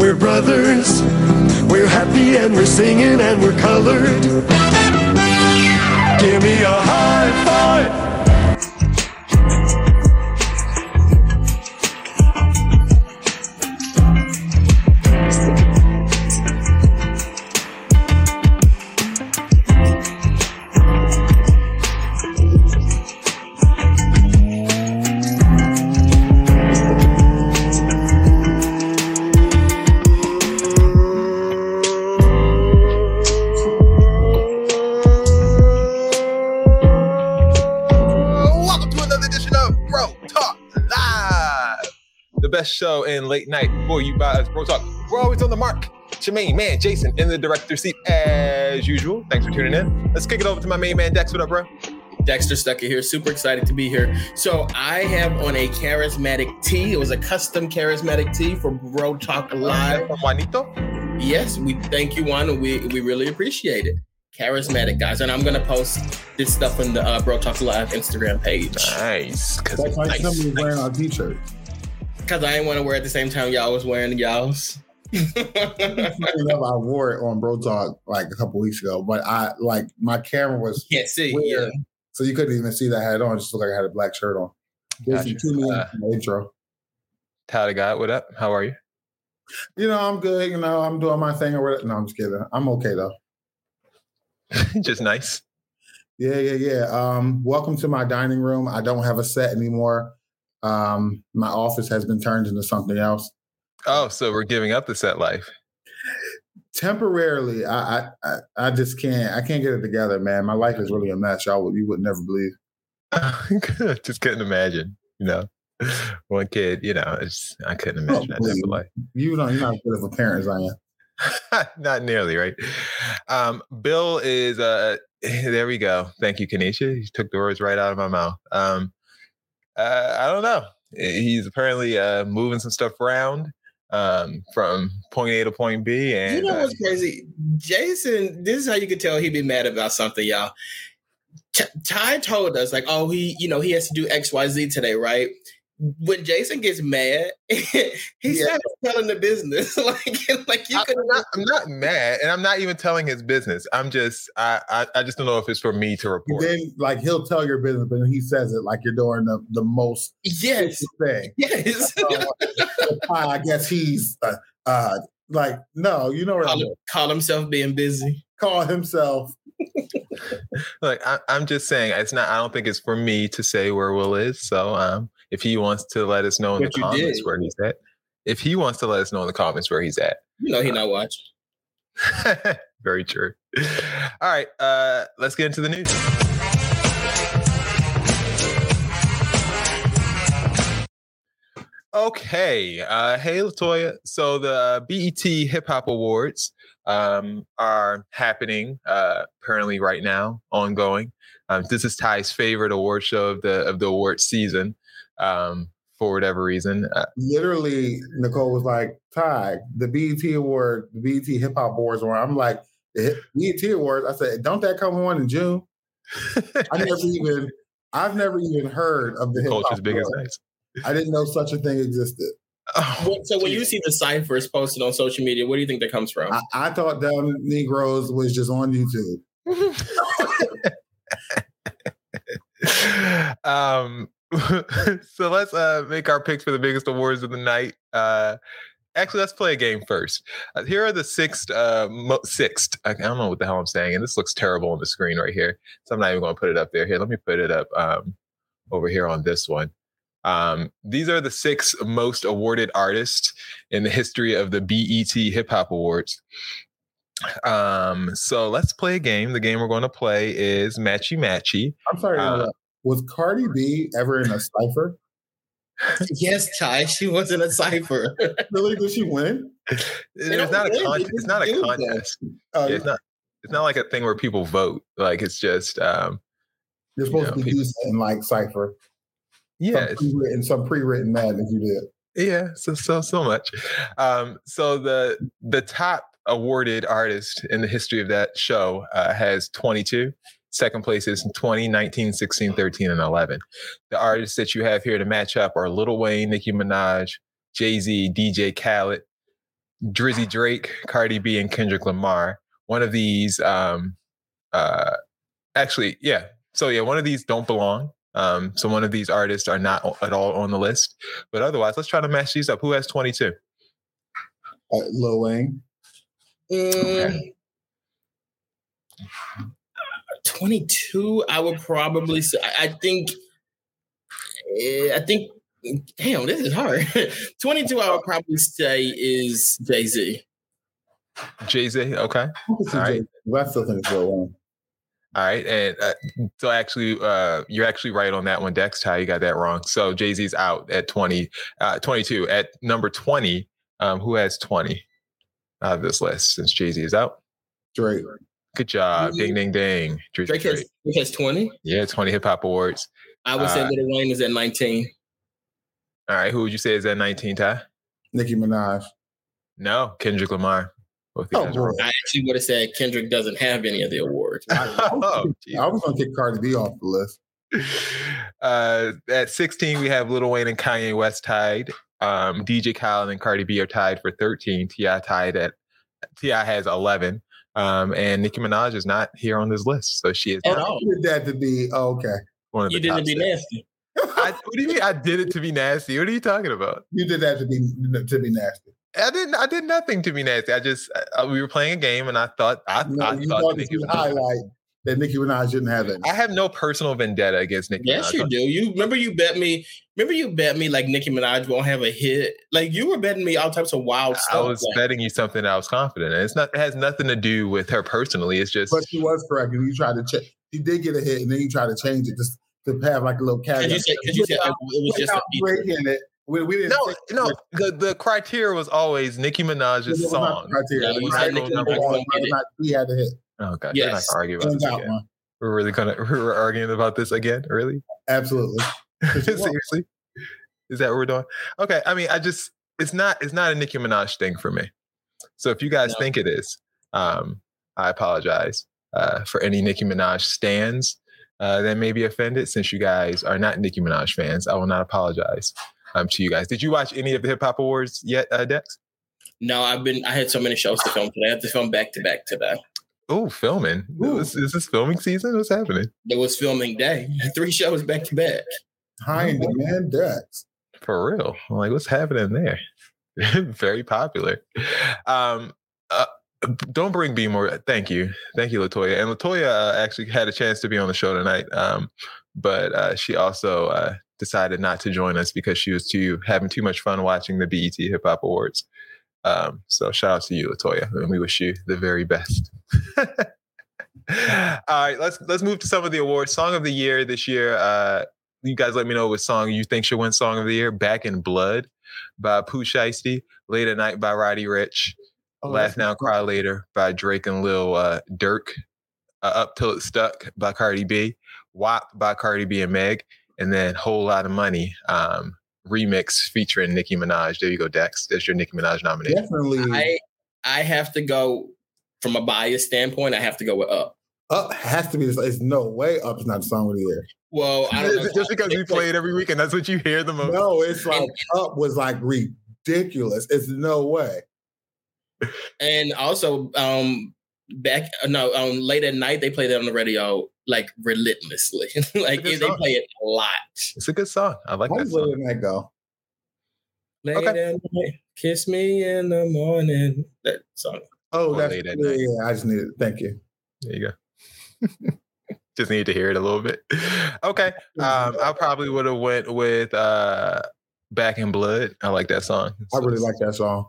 We're brothers. We're happy and we're singing and we're colored. Give me a high five. Late night for you by us. Bro Talk. We're always on the mark. It's your main man, Jason, in the director seat as usual. Thanks for tuning in. Let's kick it over to my main man, Dex. What up, bro? Dexter Stucker here. Super excited to be here. So I have on a charismatic tee. It was a custom charismatic tee for Bro Talk Live. From Juanito. Yes, we thank you, Juan. We we really appreciate it. Charismatic guys, and I'm gonna post this stuff on the uh, Bro Talk Live Instagram page Nice. Cause That's why nice, somebody was wearing nice. our t-shirt. Because I didn't want to wear it at the same time y'all was wearing y'all's. I wore it on Bro Talk like a couple weeks ago, but I like my camera was Can't see. weird, Yeah. so you couldn't even see that I had on. It just looked like I had a black shirt on. There's Gotcha. two minutes Uh, intro. Tyler God, what up? How are you? You know, I'm good. You know, I'm doing my thing or whatever. No, I'm just kidding. I'm okay though. Just nice. Yeah, yeah, yeah. Um, welcome to my dining room. I don't have a set anymore. Um, my office has been turned into something else. Oh, so we're giving up the set life. Temporarily, I, I, I, just can't. I can't get it together, man. My life is really a mess. Y'all, would- you would never believe. Just couldn't imagine, you know. One kid, you know, it's I couldn't imagine that type of life. You know, you're not as good of a parent as I am. Not nearly, right? Um, Bill is uh there we go. Thank you, Kanisha. You took the words right out of my mouth. Um uh, I don't know. He's apparently uh moving some stuff around um from point A to point B and You know uh, what's crazy? Jason, this is how you could tell he'd be mad about something, y'all. T- Ty told us, like, oh, he, you know, he has to do XYZ today, right? When Jason gets mad, he Yeah. starts telling the business. like, like you I- could I'm not, I'm not mad, and I'm not even telling his business. I'm just, I, I, I just don't know if it's for me to report. then, like, he'll tell your business, but he says it like you're doing the, the most Yes. thing. Yes. Uh, I guess he's uh, uh, like, no, you know what I call, mean? call himself being busy. Call himself. Like I, I'm just saying, it's not. I don't think it's for me to say where Will is. So, um, if he wants to let us know in the comments did. where he's at, if he wants to let us know in the comments where he's at, You know he not watching. very true. All right, uh, let's get into the news. Okay. Uh, hey, Latoya. So the BET Hip Hop Awards um, are happening uh, apparently right now, ongoing. Um, this is Ty's favorite award show of the of the award season. Um, for whatever reason, uh, Literally, Nicole was like, Ty, the BET Award, the BET Hip Hop Awards, where I'm like, the Hip- BET Awards, I said, don't that come on in June? I never even, I've never even heard of the Hip culture's Hop biggest Awards. I didn't know such a thing existed. Oh, so when you see the ciphers posted on social media, what do you think that comes from? I, I thought Dumb Negroes was just on YouTube. um, so let's uh, make our picks for the biggest awards of the night. Uh, actually, let's play a game first. Uh, here are the sixth, uh, mo- sixth. I, I don't know what the hell I'm saying, and this looks terrible on the screen right here. So I'm not even going to put it up there. Here, let me put it up um, over here on this one. Um, these are the six most awarded artists in the history of the BET Hip Hop Awards. Um, so let's play a game. The game we're going to play is Matchy Matchy. I'm sorry Uh, interrupt. Was Cardi B ever in a cipher? yes, Ty, she was in a cipher. Really? Did she win? It's don't not a contest. It's not a contest. Uh, Yeah, it's not. It's not like a thing where people vote. Like it's just, um, you're supposed you know, to be people- decent in like cipher. yeah, Some pre-written, some pre-written madness you did. yeah. So so so much. Um, so the the top awarded artist in the history of that show uh, has 22. Second place is 20, 19, 16, 13, and 11. The artists that you have here to match up are Lil Wayne, Nicki Minaj, Jay Z, DJ Khaled, Drizzy Drake, Cardi B, and Kendrick Lamar. One of these, um, uh, actually, yeah. So yeah, one of these don't belong. Um, so one of these artists are not at all on the list. But otherwise, let's try to match these up. Who has 22? Uh, Lil Wayne. Mm, 22, I would probably say, I I think, eh, I think, damn, this is hard. 22, I would probably say is Jay Z. Jay Z. Okay. All right. I still think it's Lil Wayne. All right. And uh, so actually, uh, you're actually right on that one, Dex. Ty, you got that wrong. So Jay Z's out at 20, uh, 22. At number 20, um, who has 20 out of this list since Jay Z is out? Drake. Good job. Ding, ding, ding. Drizzy Drake has, Drake. Drake has 20. Yeah, 20 hip hop awards. I would say Uh, Lil Wayne is at 19. All right. Who would you say is at 19, Ty? Nicki Minaj. No, Kendrick Lamar. Both Oh, guys. I actually would have said Kendrick doesn't have any of the awards. oh. I was gonna kick Cardi B off the list. Uh, at 16, we have Lil Wayne and Kanye West tied. Um, DJ Khaled and Cardi B are tied for 13. Ti tied at Ti has 11. Um, and Nicki Minaj is not here on this list, so she is At not all. I did that to be oh, okay. one of the You didn't top be six. nasty. I, what do you mean? I did it to be nasty? What are you talking about? You did that to be to be nasty. I didn't. I did nothing to be nasty. I just uh, we were playing a game, and I thought I, No, I you thought thought Nicki was Minaj- highlight that Nicki Minaj didn't have it. I have no personal vendetta against Nicki Yes, Minaj. you do. You remember you bet me. Remember you bet me like Nicki Minaj won't have a hit. Like you were betting me all types of wild I stuff. I was like- betting you something I was confident in. It's not. It has nothing to do with her personally. It's just. But she was correct, and you tried to check. She did get a hit, and then you tried to change it just to have like a little caveat. Cause you said, cause you said it was just a Without breaking it. We, we didn't. no, no. The the criteria was always Nicki Minaj's song. criteria. No, It you said Nicki Minaj one, won't get whether or it. not He had a hit. Oh god, we're not Yes. argue about this again. one. We're really gonna we're arguing about this again. Really? Absolutely. Seriously? Is that what we're doing? Okay. I mean, I just it's not it's not a Nicki Minaj thing for me. So if you guys No. think it is, um, I apologize uh, for any Nicki Minaj stands uh, that may be offended. Since you guys are not Nicki Minaj fans, I will not apologize um, to you guys. Did you watch any of the Hip Hop Awards yet, uh, Dex? No, I've been. I had so many shows to film today. I have to film back to back today. Oh, filming. Ooh. Is, is this filming season? What's happening? It was filming day. Three shows back to back. High in demand Dex. For real. I'm like, what's happening there? Very popular. Um, uh, don't bring B more. Thank you. Thank you, Latoya. And Latoya uh, actually had a chance to be on the show tonight. Um, but uh, she also uh, decided not to join us because she was too having too much fun watching the BET Hip Hop Awards. Um, so shout out to you, Latoya, and we wish you the very best. All right, let's let's move to some of the awards. Song of the year this year. Uh, you guys let me know what song you think should win Song of the Year. Back in Blood by Pooh Shiesty. Late at Night by Roddy Ricch. Oh, Laugh Now, Cry Later by Drake and Lil uh, Durk. Uh, Up Till It Stuck by Cardi B. WAP by Cardi B and Meg. And then Whole Lot of Money um, remix featuring Nicki Minaj. There you go, Dex. That's your Nicki Minaj nomination. Definitely I I have to go from a bias standpoint. I have to go with up. up has to be. This, it's no way up is not the song of the year. Well, I don't know. just because we play it every week and that's what you hear the most? No, it's like up was like ridiculous. It's no way. And also, um, back no, um, late at night they play that on the radio like relentlessly. like good they song. play it a lot. It's a good song. I like How that does song. Lil that go? Late Okay. at night, kiss me in the morning. That song. Oh, Or that's Late at yeah, Night. yeah. I just need it. Thank you. There you go. Just need to hear it a little bit. Okay. Um, I probably would have went with uh Back in Blood. I like that song. I really it's, like that song.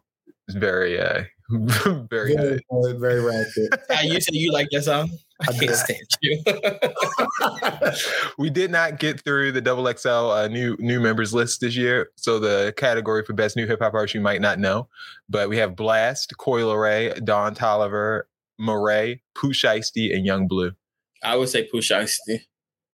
it's very uh very Very, good. good, very ratchet. Ah, you said you like that song? I I can't stand you. we did not get through the double XL uh, new new members list this year. So the category for best new hip hop artist you might not know, but we have Blxst, Coi Leray, Don Toliver, Morray, Pooh Shiesty, and Yung Bleu. I would say Push Icy.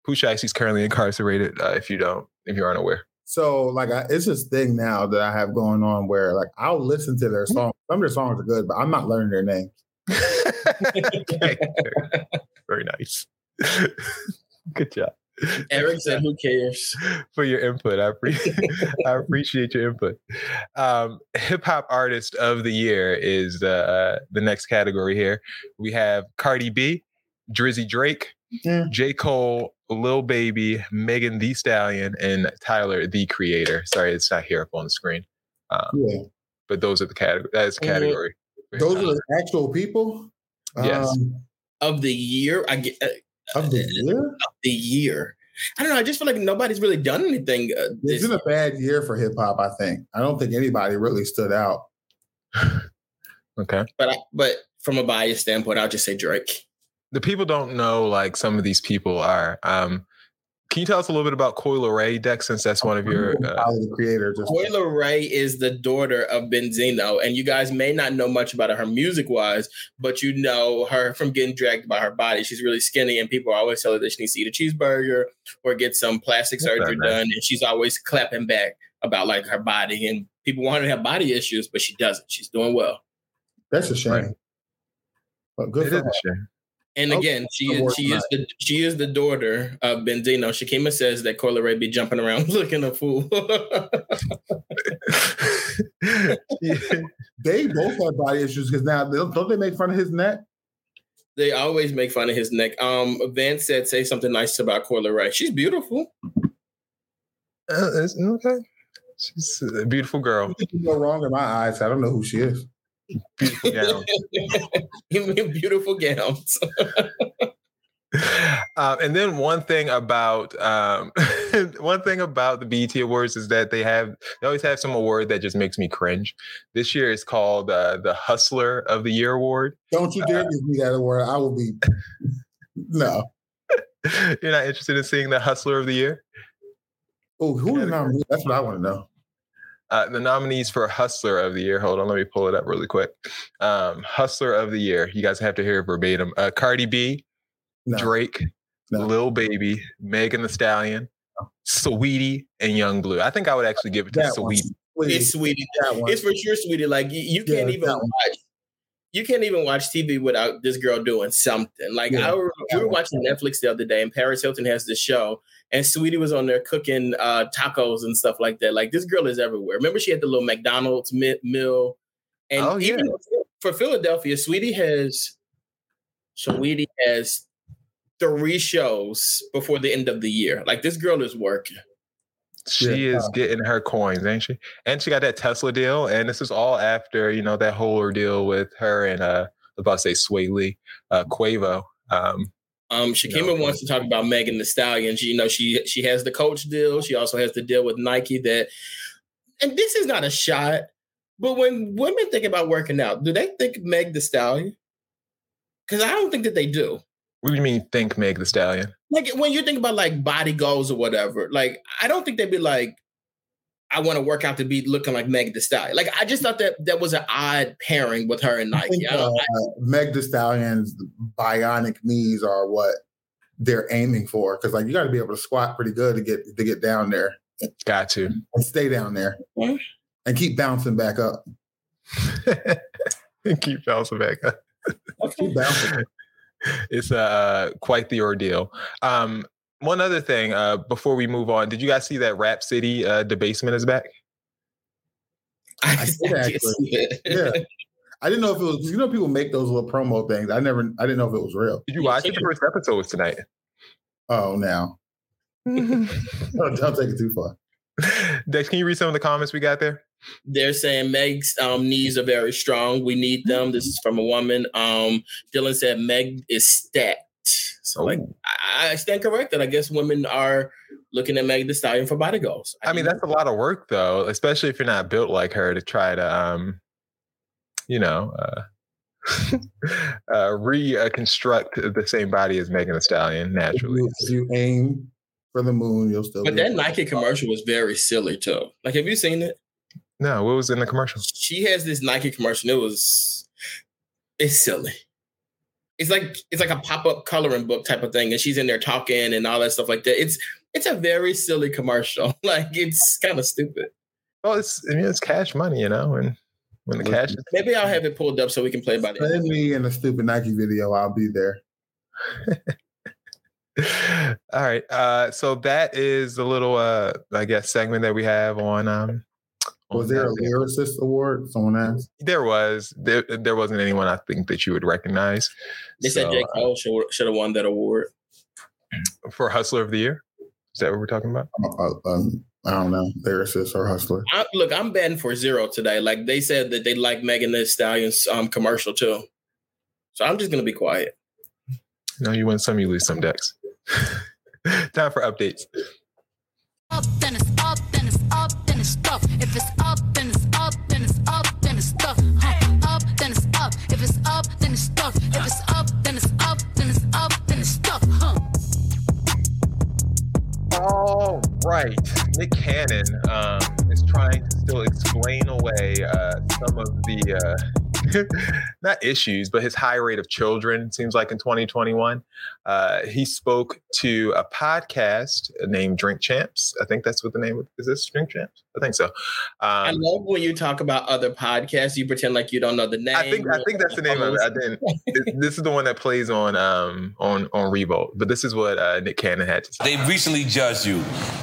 Pooh Shiesty's currently incarcerated. Uh, if you don't, if you aren't aware. So like, I, it's this thing now that I have going on where like I'll listen to their songs. Some of their songs are good, but I'm not learning their names. Okay. Very nice. Good job. Eric said, "Who cares?" for your input. I, pre- I appreciate your input. Um, Hip hop artist of the year is the uh, the next category here. We have Cardi B, Drizzy Drake, Yeah. J Cole, Lil Baby, Megan Thee Stallion, and Tyler the Creator. Sorry, it's not here up on the screen. Um, Yeah. but those are the category. That's the Mhm. category. Those are the actual people. Yes. Um, Of the year, I get uh, of the year. the year. I don't know. I just feel like nobody's really done anything. Uh, It's this been a bad year for hip hop. I think. I don't think anybody really stood out. Okay. but I, but from a bias standpoint, I'll just say Drake. The people don't know like some of these people are. Um, can you tell us a little bit about Coi Leray, Dex, since that's one of your uh, Tyler, the creator. Just Coi Leray is the daughter of Benzino, and you guys may not know much about her music wise, but you know her from getting dragged by her body. She's really skinny, and people always tell her that she needs to eat a cheeseburger or get some plastic That's surgery not nice. done, and she's always clapping back about like her body. And people want her to have body issues, but she doesn't. She's doing well. that's a shame. Right. But good It for is her. A shame. And Oh, again, she is working she on is the she is the daughter of Benzino. Shakima says that Coi Leray be jumping around looking a fool. They both have body issues because now don't they make fun of his neck? They always make fun of his neck. Um, Vance said, "Say something nice about Coi Leray. She's beautiful. Uh, it's- okay. She's a beautiful girl. What could go wrong in my eyes? I don't know who she is. Beautiful gown. beautiful gowns. Um, and then one thing about um, one thing about the BET Awards is that they have they always have some award that just makes me cringe. This year is called uh, the Hustler of the Year Award. Don't you dare give me that award. I will be. No. You're not interested in seeing the Hustler of the Year? Oh, who is nominated? That's what I want to know. Uh, the nominees for Hustler of the Year. Hold on, let me pull it up really quick. Um, Hustler of the Year. You guys have to hear verbatim. Uh, Cardi B, No. Drake, No. Lil Baby, Megan Thee Stallion, Saweetie, and Yung Bleu. I think I would actually give it to That. Saweetie. Please, it's Saweetie. that one. It's for sure, Saweetie. Like you, you Yeah, can't even watch. You can't even watch TV without this girl doing something. Like Yeah, I, were, we were watching Netflix the other day, and Paris Hilton has this show, and Saweetie was on there cooking uh, tacos and stuff like that. Like this girl is everywhere. Remember, she had the little McDonald's mi- meal, and Oh, yeah. even for Philadelphia, Saweetie has Saweetie has three shows before the end of the year. Like this girl is working. She Yeah. is getting her coins, ain't she? And she got that Tesla deal. And this is all after, you know, that whole ordeal with her and uh I about to say Swae Lee, uh Quavo. Um Um, she Shakima No. wants to talk about Megan Thee Stallion. She, you know, she she has the coach deal. She also has the deal with Nike. That, and this is not a shot, but when women think about working out, do they think Meg Thee Stallion? Because I don't think that they do. What do you mean think Meg Thee Stallion? Like when you think about like body goals or whatever, like I don't think they'd be like, I want to work out to be looking like Meg Thee Stallion. Like I just thought that that was an odd pairing with her and I Nike. think I uh, don't, Meg Thee Stallion's bionic knees are what they're aiming for because like you got to be able to squat pretty good to get to get down there Got to. and stay down there Yeah. and keep bouncing back up. and Keep bouncing back up. Keep bouncing. It's uh quite the ordeal. Um one other thing, uh, before we move on, did you guys see that Rap City uh The Basement is back? I, I just- did I can't actually. see it. Yeah. I didn't know if it was you know people make those little promo things. I never I didn't know if it was real. Did you watch it? The first episode was tonight. Oh now. Don't, don't take it too far. Dex, can you read some of the comments we got there? They're saying Meg's um, knees are very strong. We need them. This is from a woman. Um, Dylan said Meg is stacked. So like I, I stand corrected. I guess women are looking at Meg Thee Stallion for body goals. I mean, that's a lot of work though, especially if you're not built like her to try to um you know, uh uh reconstruct the same body as Megan Thee Stallion If naturally. you, if you aim for the moon, you'll still. But that Nike commercial was very silly too. Like, have you seen it? No, what was in the commercial? She has this Nike commercial. It was it's silly. It's like it's like a pop-up coloring book type of thing, and she's in there talking and all that stuff like that. It's it's a very silly commercial. Like it's kind of stupid. Well, it's I mean it's cash money, you know, and when the cash is Maybe I'll have it pulled up so we can play by the end. Send me in a stupid Nike video. I'll be there. All right. Uh, so that is the little, uh, I guess, segment that we have on. Um, Was there a lyricist award? Someone asked. There was. There, there wasn't anyone I think that you would recognize. They said So, J. Cole should should have won that award. uh, for Hustler of the Year. Is that what we're talking about? Uh, um, I don't know, lyricist or hustler. I, look, I'm betting for zero today. Like they said that they like Megan Thee Stallion's um, commercial too. So I'm just gonna be quiet. No, you win some, you lose some decks. Time for updates. All right. Nick Cannon um, is trying to still explain away uh, some of the, uh, not issues, but his high rate of children, seems like in 2021. Uh, he spoke to a podcast named Drink Champs. I think that's what the name of is. This Drink Champs? I think so. I Um, love when you talk about other podcasts. You pretend like you don't know the name. I think I think that's the name of it. I didn't. it- this is the one that plays on um on on Revolt. But this is what uh, Nick Cannon had to say. They recently judged you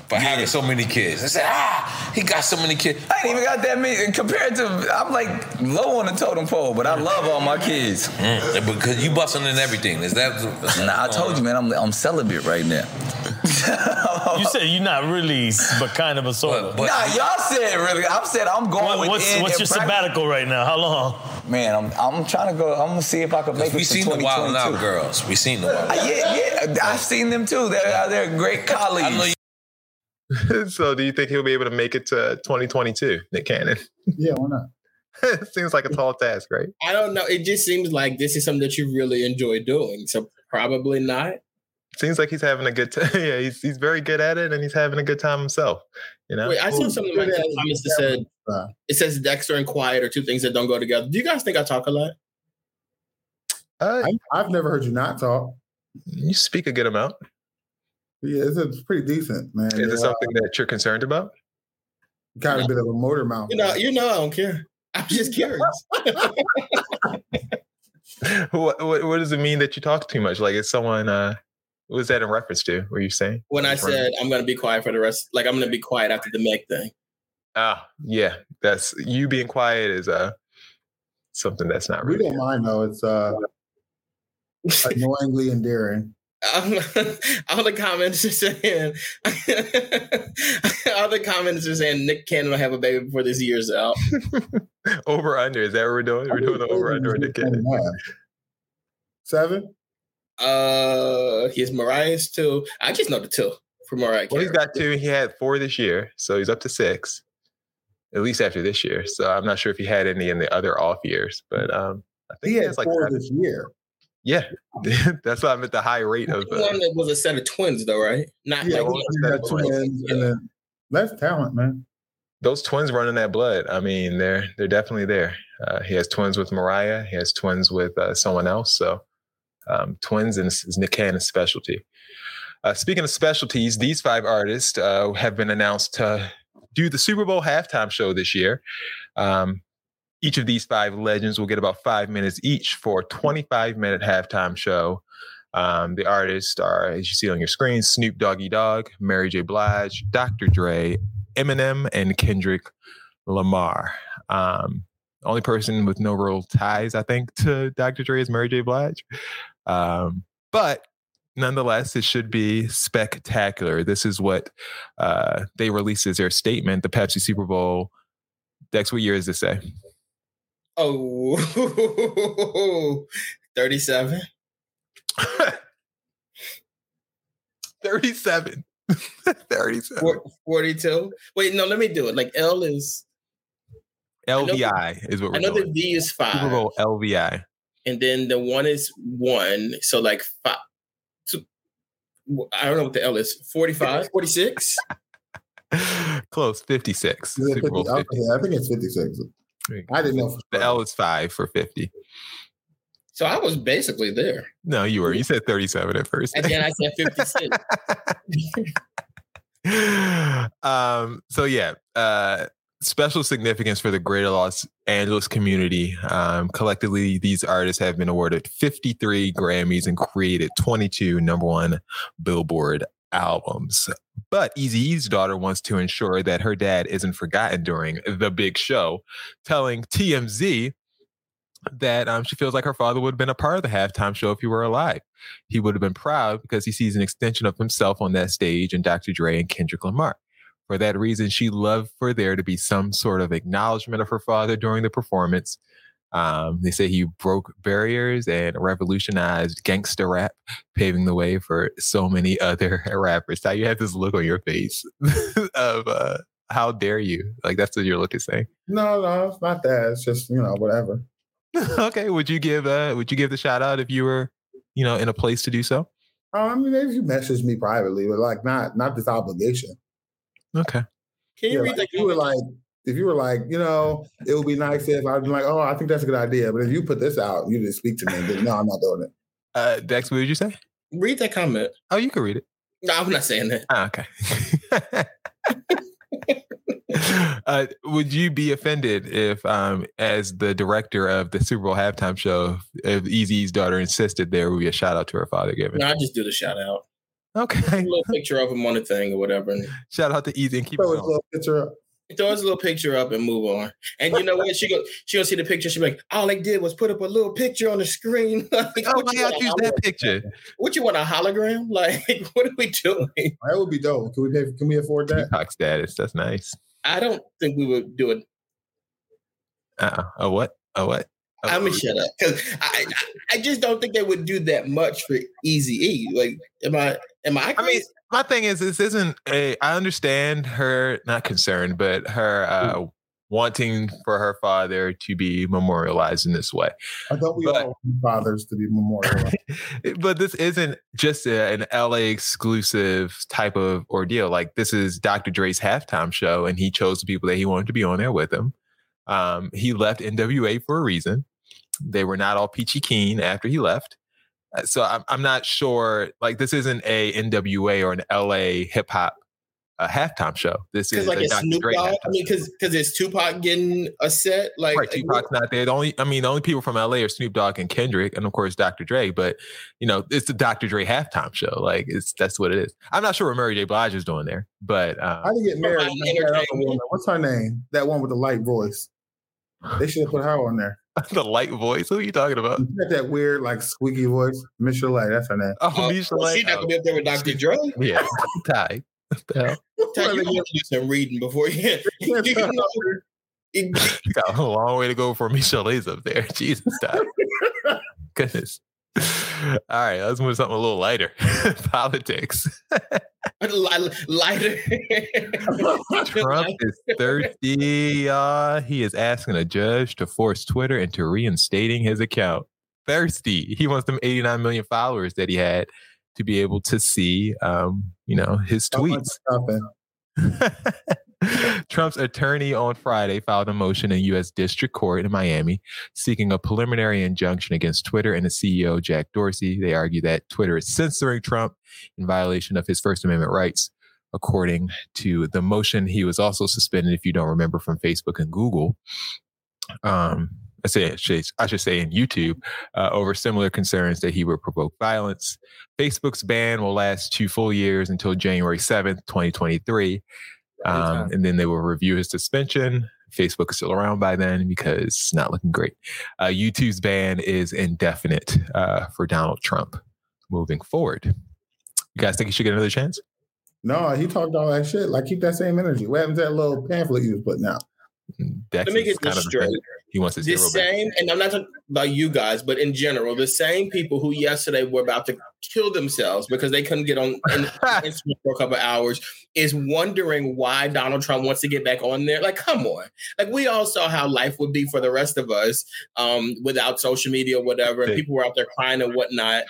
for having so many kids. They said, ah, he got so many kids. I ain't even got that many compared to. I'm like low on the totem pole, but I love all my kids. Mm, because you busting in everything. Is that? Nah, I told you, man, I'm I'm celibate right now. You said you're not really, but kind of a sort of. But, but Nah, y'all said really. I'm said I'm going What- what's what's your practice- sabbatical right now? How long? Man, I'm I'm trying to go. I'm gonna see if I can make it to seen the Wild 'N 2022. Out girls. We seen the Wild. 'N Uh, Out. Yeah, yeah, I've seen them too. They're they're great colleagues. I know you. so, do you think he'll be able to make it to 2022, Nick Cannon? Yeah, why not? Seems like a tall task, right? I don't know. It just seems like this is something that you really enjoy doing. So probably not. Seems like he's having a good time. yeah, he's he's very good at it, and he's having a good time himself. You know. Wait, I saw something like the comments that said Uh, it says Dexter and Quiet are two things that don't go together. Do you guys think I talk a lot? Uh, I, I've never heard you not talk. you speak a good amount. Yeah, it's, it's pretty decent, man. Is Yeah, it something that you're concerned about? Got a bit of a motor mouth. You know, you know, I don't care. I'm just curious. what, what what does it mean that you talk too much? Like, is someone? uh What was that in reference to? Were you saying? when I said I'm gonna be quiet for the rest, like I'm gonna be quiet after the Meg thing. Ah, yeah, that's you being quiet is uh something that's not we don't mind though. It's uh annoyingly endearing. Um, all the comments are saying, all the comments are saying Nick Cannon will have a baby before this year's out. over under is that what we're doing? We're doing the over under on Nick Cannon. Seven. Uh, he's Mariah's two. I just know the two for Mariah. Well, he's Carey. got two. He had four this year, so he's up to six, at least after this year. So I'm not sure if he had any in the other off years, but um, I think He he, has like four seven. this year. Yeah, that's why I'm at the high rate of. Uh, one that was a set of twins, though, right? Not Yeah, like well, set of twins, twins. and Yeah. that's talent, man. those twins running that blood. I mean, they're they're definitely there. Uh, he has twins with Mariah. He has twins with uh, someone else. So um, twins Nick Cannon's specialty. Uh, speaking of specialties, these five artists uh, have been announced to do the Super Bowl halftime show this year. Um, each of these five legends will get about five minutes each for a 25 minute halftime show. Um, the artists are, as you see on your screen, Snoop Doggy Dogg, Mary J. Blige, Dr. Dre, Eminem, and Kendrick Lamar. Um, only person with no real ties, I think, to Dr. Dre is Mary J. Blige. Um, but nonetheless, it should be spectacular. This is what uh, they released as their statement, the Pepsi Super Bowl. Dex, what year does this say? Oh, 37. 37. 37. 42. Wait, no, let me do it. Like L is, LVI is what I we're know the doing. V is Super. Bowl LVI. And then the one is one. So like five. Two, I don't know what the L is. 45, 46. Close, 56. Super Bowl 50? 50. Okay, I think it's 56. I didn't know. for The. L is five for 50. So I was basically there. No, you were. You said 37 at first. And then I said 56. um, so yeah, uh, special significance for the greater Los Angeles community. Um, collectively, these artists have been awarded 53 Grammys and created 22 number one Billboard albums. But Eazy-E's daughter wants to ensure that her dad isn't forgotten during the big show, telling TMZ that um, she feels like her father would have been a part of the halftime show if he were alive. He would have been proud because he sees an extension of himself on that stage and Dr. Dre and Kendrick Lamar. For that reason, she loved for there to be some sort of acknowledgement of her father during the performance. Um, they say he broke barriers and revolutionized gangster rap, paving the way for so many other rappers. Now you have this look on your face of uh, how dare you? Like that's what your look is saying. No, no, it's not that. It's just you know whatever. okay, would you give uh would you give the shout out if you were, you know, in a place to do so? Um, I mean, maybe you message me privately, but like not not this obligation. Okay. Can you Yeah, read like, that? you were like, if you were like, you know, it would be nice if I'd be like, oh, I think that's a good idea. But if you put this out, you didn't speak to me. Then no, I'm not doing it. Uh Dex, what did you say? read that comment. Oh, you can read it. No, I'm not saying that. Ah, okay. uh, would you be offended if, um, as the director of the Super Bowl halftime show, if Eazy's daughter insisted there would be a shout out to her father given? No, I just do the shout out. Okay. A little picture of him on the thing or whatever. Shout out to Eazy and keep it Throw his going. little picture up. throw his little picture up and move on. And you know what? She go she gonna see the picture. She be like, all they did was put up a little picture on the screen. like, Oh, what, why you use that picture? what you want a hologram? Like, what are we doing? That would be dope. Can we pay, can we afford that? Peacock status. That's nice. I don't think we would do it. Uh-uh. A what? A what? A- I'm gonna shut up because I, I I just don't think they would do that much for Easy E. Like, am I am I? I mean, my thing is, this isn't a. I understand her not concerned, but her uh, wanting for her father to be memorialized in this way. I thought we But- all fathers to be memorialized. but this isn't just a, an LA exclusive type of ordeal. Like this is Dr. Dre's halftime show, and he chose the people that he wanted to be on there with him. Um, he left NWA for a reason. They were not all peachy keen after he left. Uh, So I'm, I'm not sure. Like this isn't a NWA or an LA hip hop uh, halftime show. This is like a it's Snoop Dogg. I mean, because because it's Tupac getting a set. Like, Right, Tupac's not there. The only, I mean, the only people from LA are Snoop Dogg and Kendrick, and of course Dr. Dre. But you know, it's the Dr. Dre halftime show. Like, it's that's what it is. I'm not sure what Mary J. Blige is doing there, but I um, didn't get married. Provide to that other entertainment. woman. What's her name? That one with the light voice. They should have put her on there. the light voice. Who are you talking about? She got that weird, like squeaky voice. Michel'le, that's her name. Oh, uh, Misha well, she Light. not gonna be up there with Dr. Dre. Oh, yeah, Ty. What the hell? Ty, you have to do some reading before you. can't you it- You got a long way to go for Michel'le's up there. Jesus, Ty. Goodness. All right, let's move to something a little lighter. Politics. li- lighter. Trump is thirsty. Uh, he is asking a judge to force Twitter into reinstating his account. Thirsty. He wants them 89 million followers that he had to be able to see, um, you know, his tweets. Trump's attorney on Friday filed a motion in U.S. District Court in Miami seeking a preliminary injunction against Twitter and the CEO, Jack Dorsey. They argue that Twitter is censoring Trump in violation of his First Amendment rights. According to the motion, he was also suspended, if you don't remember, from Facebook and Google. Um, I say I should say in YouTube uh, over similar concerns that he would provoke violence. Facebook's ban will last two full years until January 7th, 2023. Um, and then they will review his suspension. Facebook is still around by then because it's not looking great. Uh, YouTube's ban is indefinite uh, for Donald Trump moving forward. You guys think he should get another chance? No, he talked all that shit. Like, keep that same energy. What happened to that little pamphlet he was putting out? Dex Let me get this straight. He wants his the zero back. same, and I'm not talking about you guys, but in general, the same people who yesterday were about to kill themselves because they couldn't get on in- Instagram for a couple hours is wondering why Donald Trump wants to get back on there. Like, come on! Like, we all saw how life would be for the rest of us um, without social media or whatever, and Big. people were out there crying and whatnot.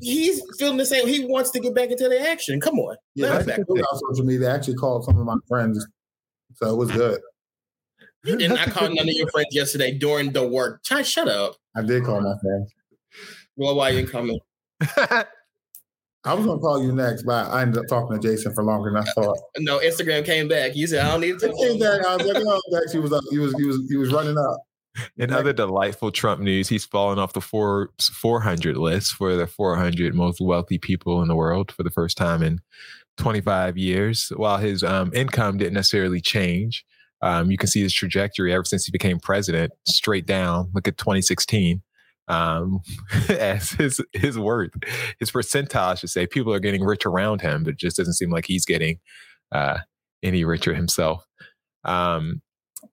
He's feeling the same. He wants to get back into the action. Come on, Yeah, Let that's him back. the thing about social media. I actually called some of my friends, so it was good. You did not call none of your friends yesterday during the work. Try shut up. I did call my friends. Well, why you didn't come in? I was gonna call you next, but I ended up talking to Jason for longer than I thought. No, Instagram came back. You said I don't need to. It came back. I was like, oh, actually, was up. He was he was he was running up. In other delightful Trump news, he's fallen off the Forbes 400 list for the 400 most wealthy people in the world for the first time in 25 years. While his um, income didn't necessarily change, um, you can see his trajectory ever since he became president, straight down. Look at 2016. Um, as his his worth, his percentile, I should say, people are getting rich around him, but it just doesn't seem like he's getting uh, any richer himself. Um,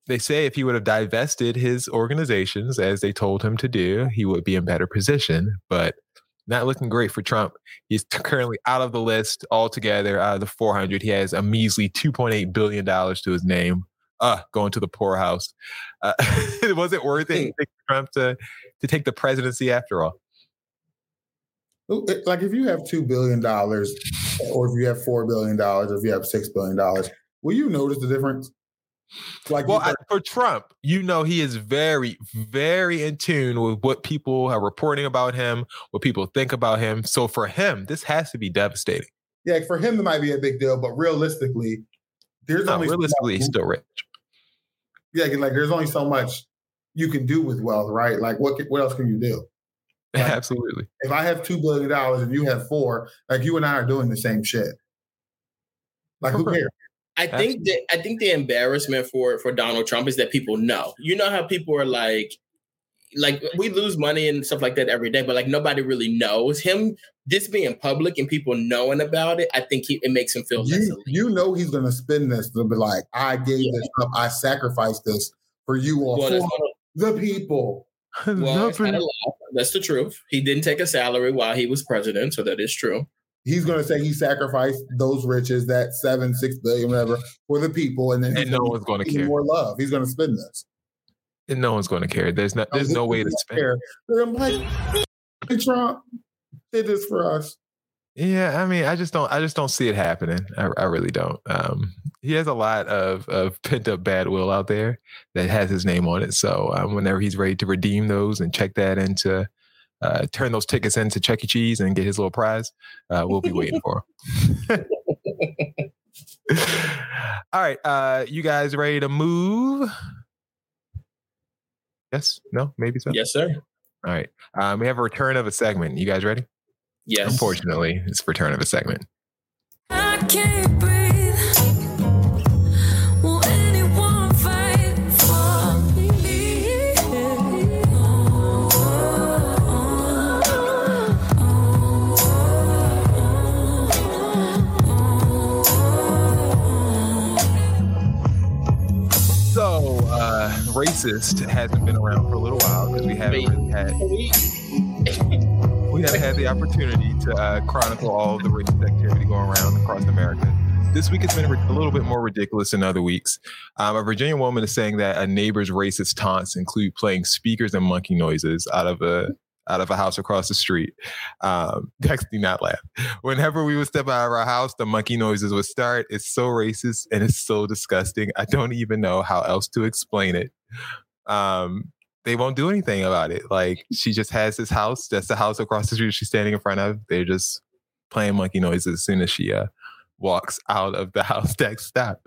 they say if he would have divested his organizations as they told him to do, he would be in better position. But not looking great for Trump. He's currently out of the list altogether. Out of the 400, he has a measly 2.8 billion dollars to his name. Uh, going to the poorhouse. Uh, it was it worth it for Trump to to take the presidency after all? Like if you have two billion dollars, or if you have four billion dollars, or if you have six billion dollars, will you notice the difference? Like well, I, for Trump, you know, he is very, very in tune with what people are reporting about him, what people think about him. So for him, this has to be devastating. Yeah, for him, it might be a big deal, but realistically, there's no, only realistically, he's still rich. Yeah, like there's only so much you can do with wealth, right? Like what what else can you do? Like, Absolutely. If I have two billion dollars and you have four, like you and I are doing the same shit. Like who cares? I think that I think the embarrassment for for Donald Trump is that people know. You know how people are like, like we lose money and stuff like that every day, but like nobody really knows him. This being public and people knowing about it, I think he, it makes him feel. You, you know he's going to spin this to be like, I gave yeah. this up, I sacrificed this for you all, well, for the people. Well, that's the truth. He didn't take a salary while he was president, so that is true he's going to say he sacrificed those riches, that seven, six billion, whatever, for the people, and then and no one's going to care more love. He's going to spend this, and no one's going to care. There's not. There's no, no way to spend. Care. I'm like, Trump did this for us. Yeah, I mean, I just don't. I just don't see it happening. I, I really don't. Um, he has a lot of of pent up bad will out there that has his name on it. So um, whenever he's ready to redeem those and check that into uh, turn those tickets into Chuck E. Cheese and get his little prize, uh, we'll be waiting for him. All right, uh, you guys ready to move? Yes, no, maybe so. Yes, sir. All right, um, we have a return of a segment. You guys ready? Yes. Unfortunately, it's return of a segment. Racist hasn't been around for a little while because we haven't really had we haven't had the opportunity to uh, chronicle all of the racist activity going around across America. This week has been a little bit more ridiculous than other weeks. Um, a Virginia woman is saying that a neighbor's racist taunts include playing speakers and monkey noises out of a out of a house across the street. Um, Dexter not laugh. Whenever we would step out of our house, the monkey noises would start. It's so racist and it's so disgusting. I don't even know how else to explain it. Um, they won't do anything about it. Like she just has this house. That's the house across the street she's standing in front of. They're just playing monkey noises as soon as she uh, walks out of the house. next stop.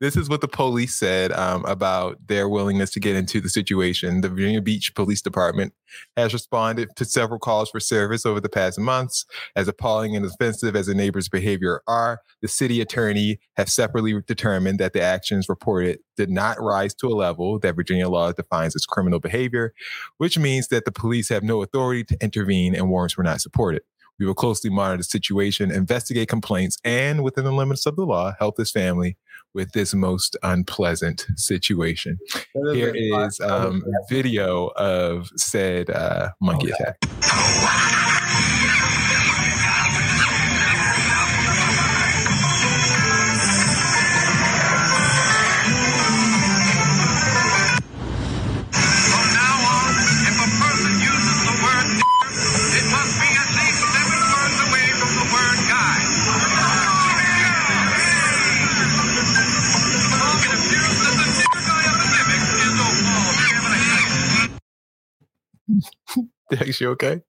This is what the police said um, about their willingness to get into the situation. The Virginia Beach Police Department has responded to several calls for service over the past months. As appalling and offensive as the neighbor's behavior are, the city attorney has separately determined that the actions reported did not rise to a level that Virginia law defines as criminal behavior, which means that the police have no authority to intervene and warrants were not supported. We will closely monitor the situation, investigate complaints, and within the limits of the law, help this family with this most unpleasant situation. Here is um, video of said uh, monkey attack. Dex, you okay?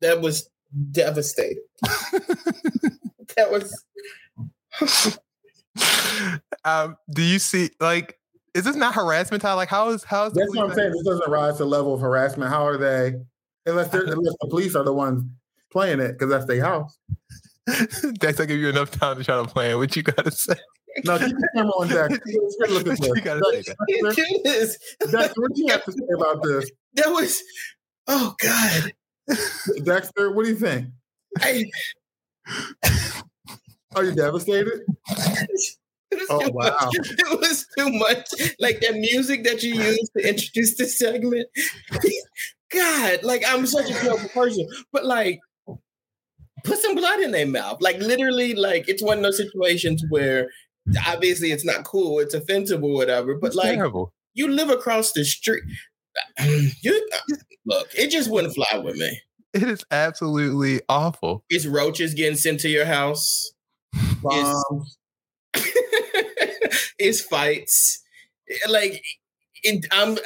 That was devastating. that was um, do you see like is this not harassment Ty? Like how is how is the That's what I'm police- saying. This doesn't rise to the level of harassment. How are they? Unless they're unless the police are the ones playing it because that's their house. Dex, I give you enough time to try to plan what you gotta say. No, keep the camera on Dex. Let's look at this. You gotta say. Dexter, it is. Dexter, what do you have to say about this? That was oh god. Dexter, what do you think? I, Are you devastated? it was Oh, too wow. much. It was too much. Like that music that you used to introduce this segment. God, like I'm such a terrible person. But like put some blood in their mouth. Like literally, like it's one of those situations where obviously it's not cool, it's offensive or whatever. But It's like terrible. you live across the street. You look, it just wouldn't fly with me. It is absolutely awful. It's roaches getting sent to your house. Bombs. it's fights. Like it, I'm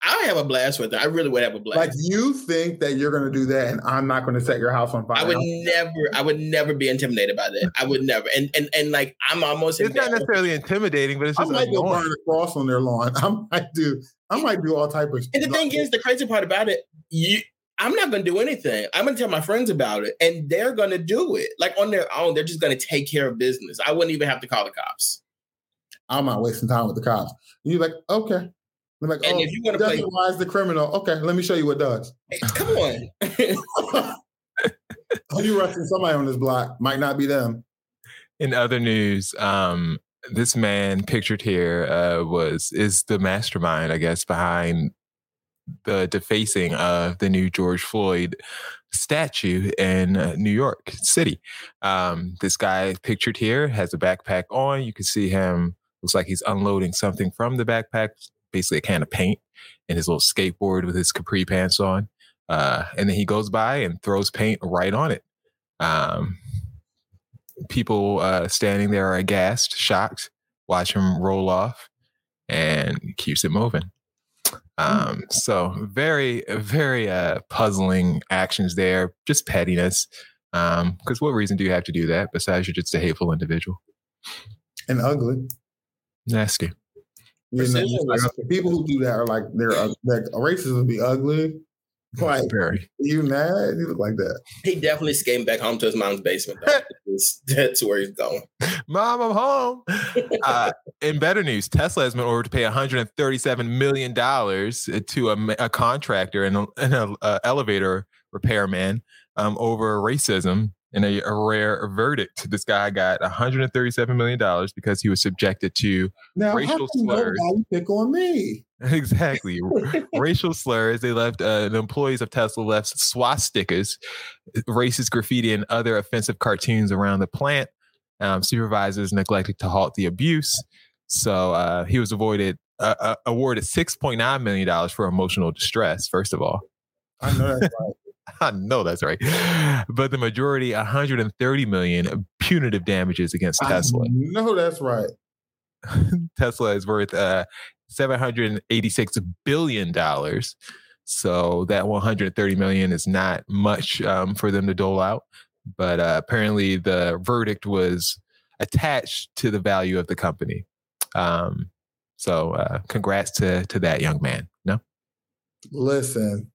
I have a blast with it. I really would have a blast. Like you think that you're gonna do that, and I'm not gonna set your house on fire. I would never, I would never be intimidated by that. I would never. And and and like I'm almost It's not necessarily intimidating, but it's just I just might go burn a cross on their lawn. I might do. I might do all type of. And the thing is, the crazy part about it, you I'm not gonna do anything. I'm gonna tell my friends about it, and they're gonna do it. Like on their own, they're just gonna take care of business. I wouldn't even have to call the cops. I'm not wasting time with the cops. And you're like, okay. They're like, And oh, if you wanna play- why is the criminal? Okay, let me show you what does. Hey, come on. Oh, you arresting somebody on this block? Might not be them. In other news, um, this man pictured here uh, was is the mastermind, I guess, behind the defacing of the new George Floyd statue in uh, New York City. Um, this guy pictured here has a backpack on. You can see him. Looks like he's unloading something from the backpack, basically a can of paint, and his little skateboard with his capri pants on. Uh, and then he goes by and throws paint right on it. Um, people uh, standing there are aghast, shocked, watch him roll off, and keeps it moving. Um, so very, very uh, puzzling actions there, just pettiness. Because what reason do you have to do that besides you're just a hateful individual? And ugly. Nasty. You know, like, the people who do that are like they're uh, like racism be ugly. Like Very. you mad? You look like that. he definitely skating back home to his mom's basement. That's- That's where he's going. Mom, I'm home. Uh, in better news, Tesla has been ordered to pay 137 million dollars to a, a contractor and an uh, elevator repairman um, over racism in a, a rare verdict. This guy got 137 million dollars because he was subjected to Now, Racial slurs. pick on me? exactly racial slurs. They left uh, the employees of Tesla left swastikas, racist graffiti, and other offensive cartoons around the plant. Um, supervisors neglected to halt the abuse, so uh, he was avoided uh, uh, awarded six point nine million dollars for emotional distress. First of all, I know that's right. I know that's right, but the majority, 130 million punitive damages against Tesla. No, that's right. Tesla is worth uh, 786 billion dollars. So that 130 million is not much um, for them to dole out. But uh, apparently, the verdict was attached to the value of the company. Um, so, uh, congrats to to that young man. No, Listen,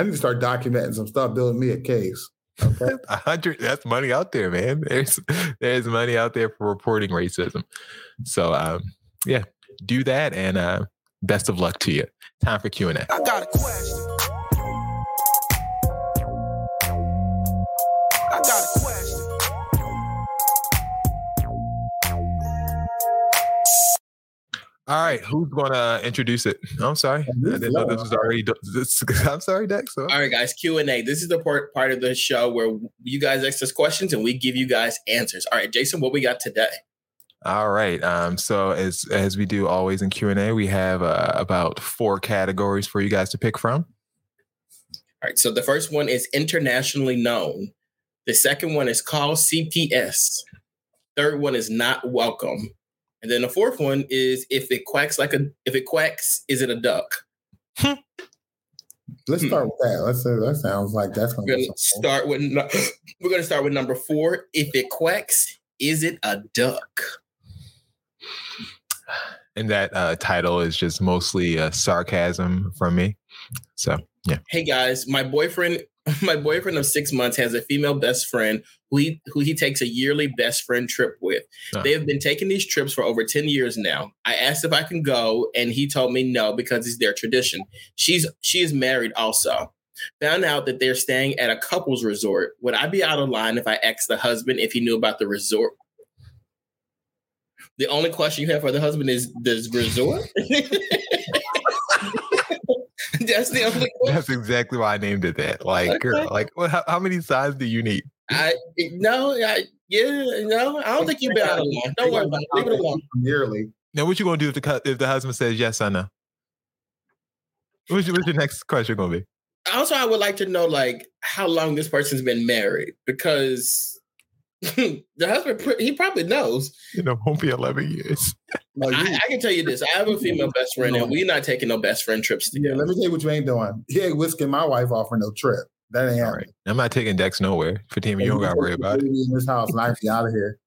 I need to start documenting some stuff, building me a case. Okay. a hundred. That's money out there, man. There's there's money out there for reporting racism. So, um, yeah, do that, and uh, best of luck to you. Time for Q and A. I got a question. All right, who's gonna introduce it? I'm sorry, I didn't know this was already. do- This, I'm sorry, Dex. All right, guys, Q and A. This is the part part of the show where you guys ask us questions and we give you guys answers. All right, Jason, what we got today? All right. Um, so as as we do always in Q and A, we have uh, about four categories for you guys to pick from. All right, so the first one is internationally known. The second one is called CPS. Third one is not welcome. And then the fourth one is if it quacks like a if it quacks, is it a duck? Let's Hmm. start with that. Let's say that sounds like that's gonna be gonna something. start with nu- we're gonna start with number four. If it quacks, is it a duck? And that uh, title is just mostly uh, sarcasm from me. So yeah, Hey guys, my boyfriend, my boyfriend of six months has a female best friend who he who he takes a yearly best friend trip with. Ah. They have been taking these trips for over 10 years now. I asked if I can go, and he told me no because it's their tradition. She's she is married also. Found out that they're staying at a couples resort. Would I be out of line if I asked the husband if he knew about the resort? The only question you have for the husband is does resort? That's the only question. that's exactly why I named it that. Like, girl, like, what? How, how many signs do you need? I no, I yeah, no, I don't think you've been out of line. Don't worry about it. Leave it alone. Yearly. Now, what you gonna do if the if the husband says yes or no? What's your, what's your next question gonna be? Also, I would like to know like how long this person's been married because the husband he probably knows. You know, won't be eleven years. No, you, I, I can tell you this: I have a female best friend, and we're not taking no best friend trips yeah, let me tell you what you ain't doing. He ain't whisking my wife off for no trip. That ain't All happening. I'm not taking Dex nowhere. Fatima, you don't gotta worry about it. In this house, be out of here.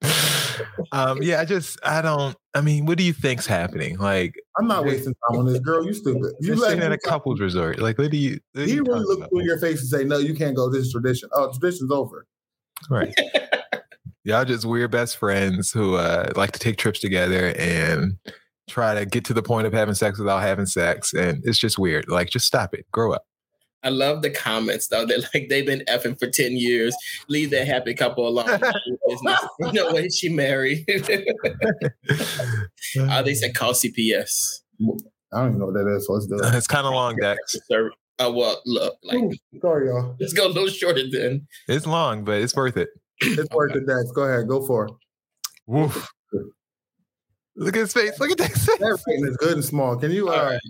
um, yeah, I just I don't. I mean, what do you think's happening? Like, I'm not wasting time on this girl. You stupid. You staying at a couples resort. Like, what do you? What you really look about, through your face and say, "No, you can't go. This is tradition. Oh, tradition's over." Right. Y'all just weird best friends who uh, like to take trips together and try to get to the point of having sex without having sex, and it's just weird. Like, just stop it. Grow up. I love the comments though. They're like they've been effing for ten years. Leave that happy couple alone. Business. no way she married. uh, they said call CPS. I don't even know what that is. So let's do it. it's kind of long, Dex. Sir, uh, well, look, like Ooh, sorry, y'all. let's go a little shorter then. It's long, but it's worth it. It's worth it, Dex. Go ahead. Go for it. Woof. Look at his face. Look at Dex. face. That rating is good and small. Can you? All Uh, right.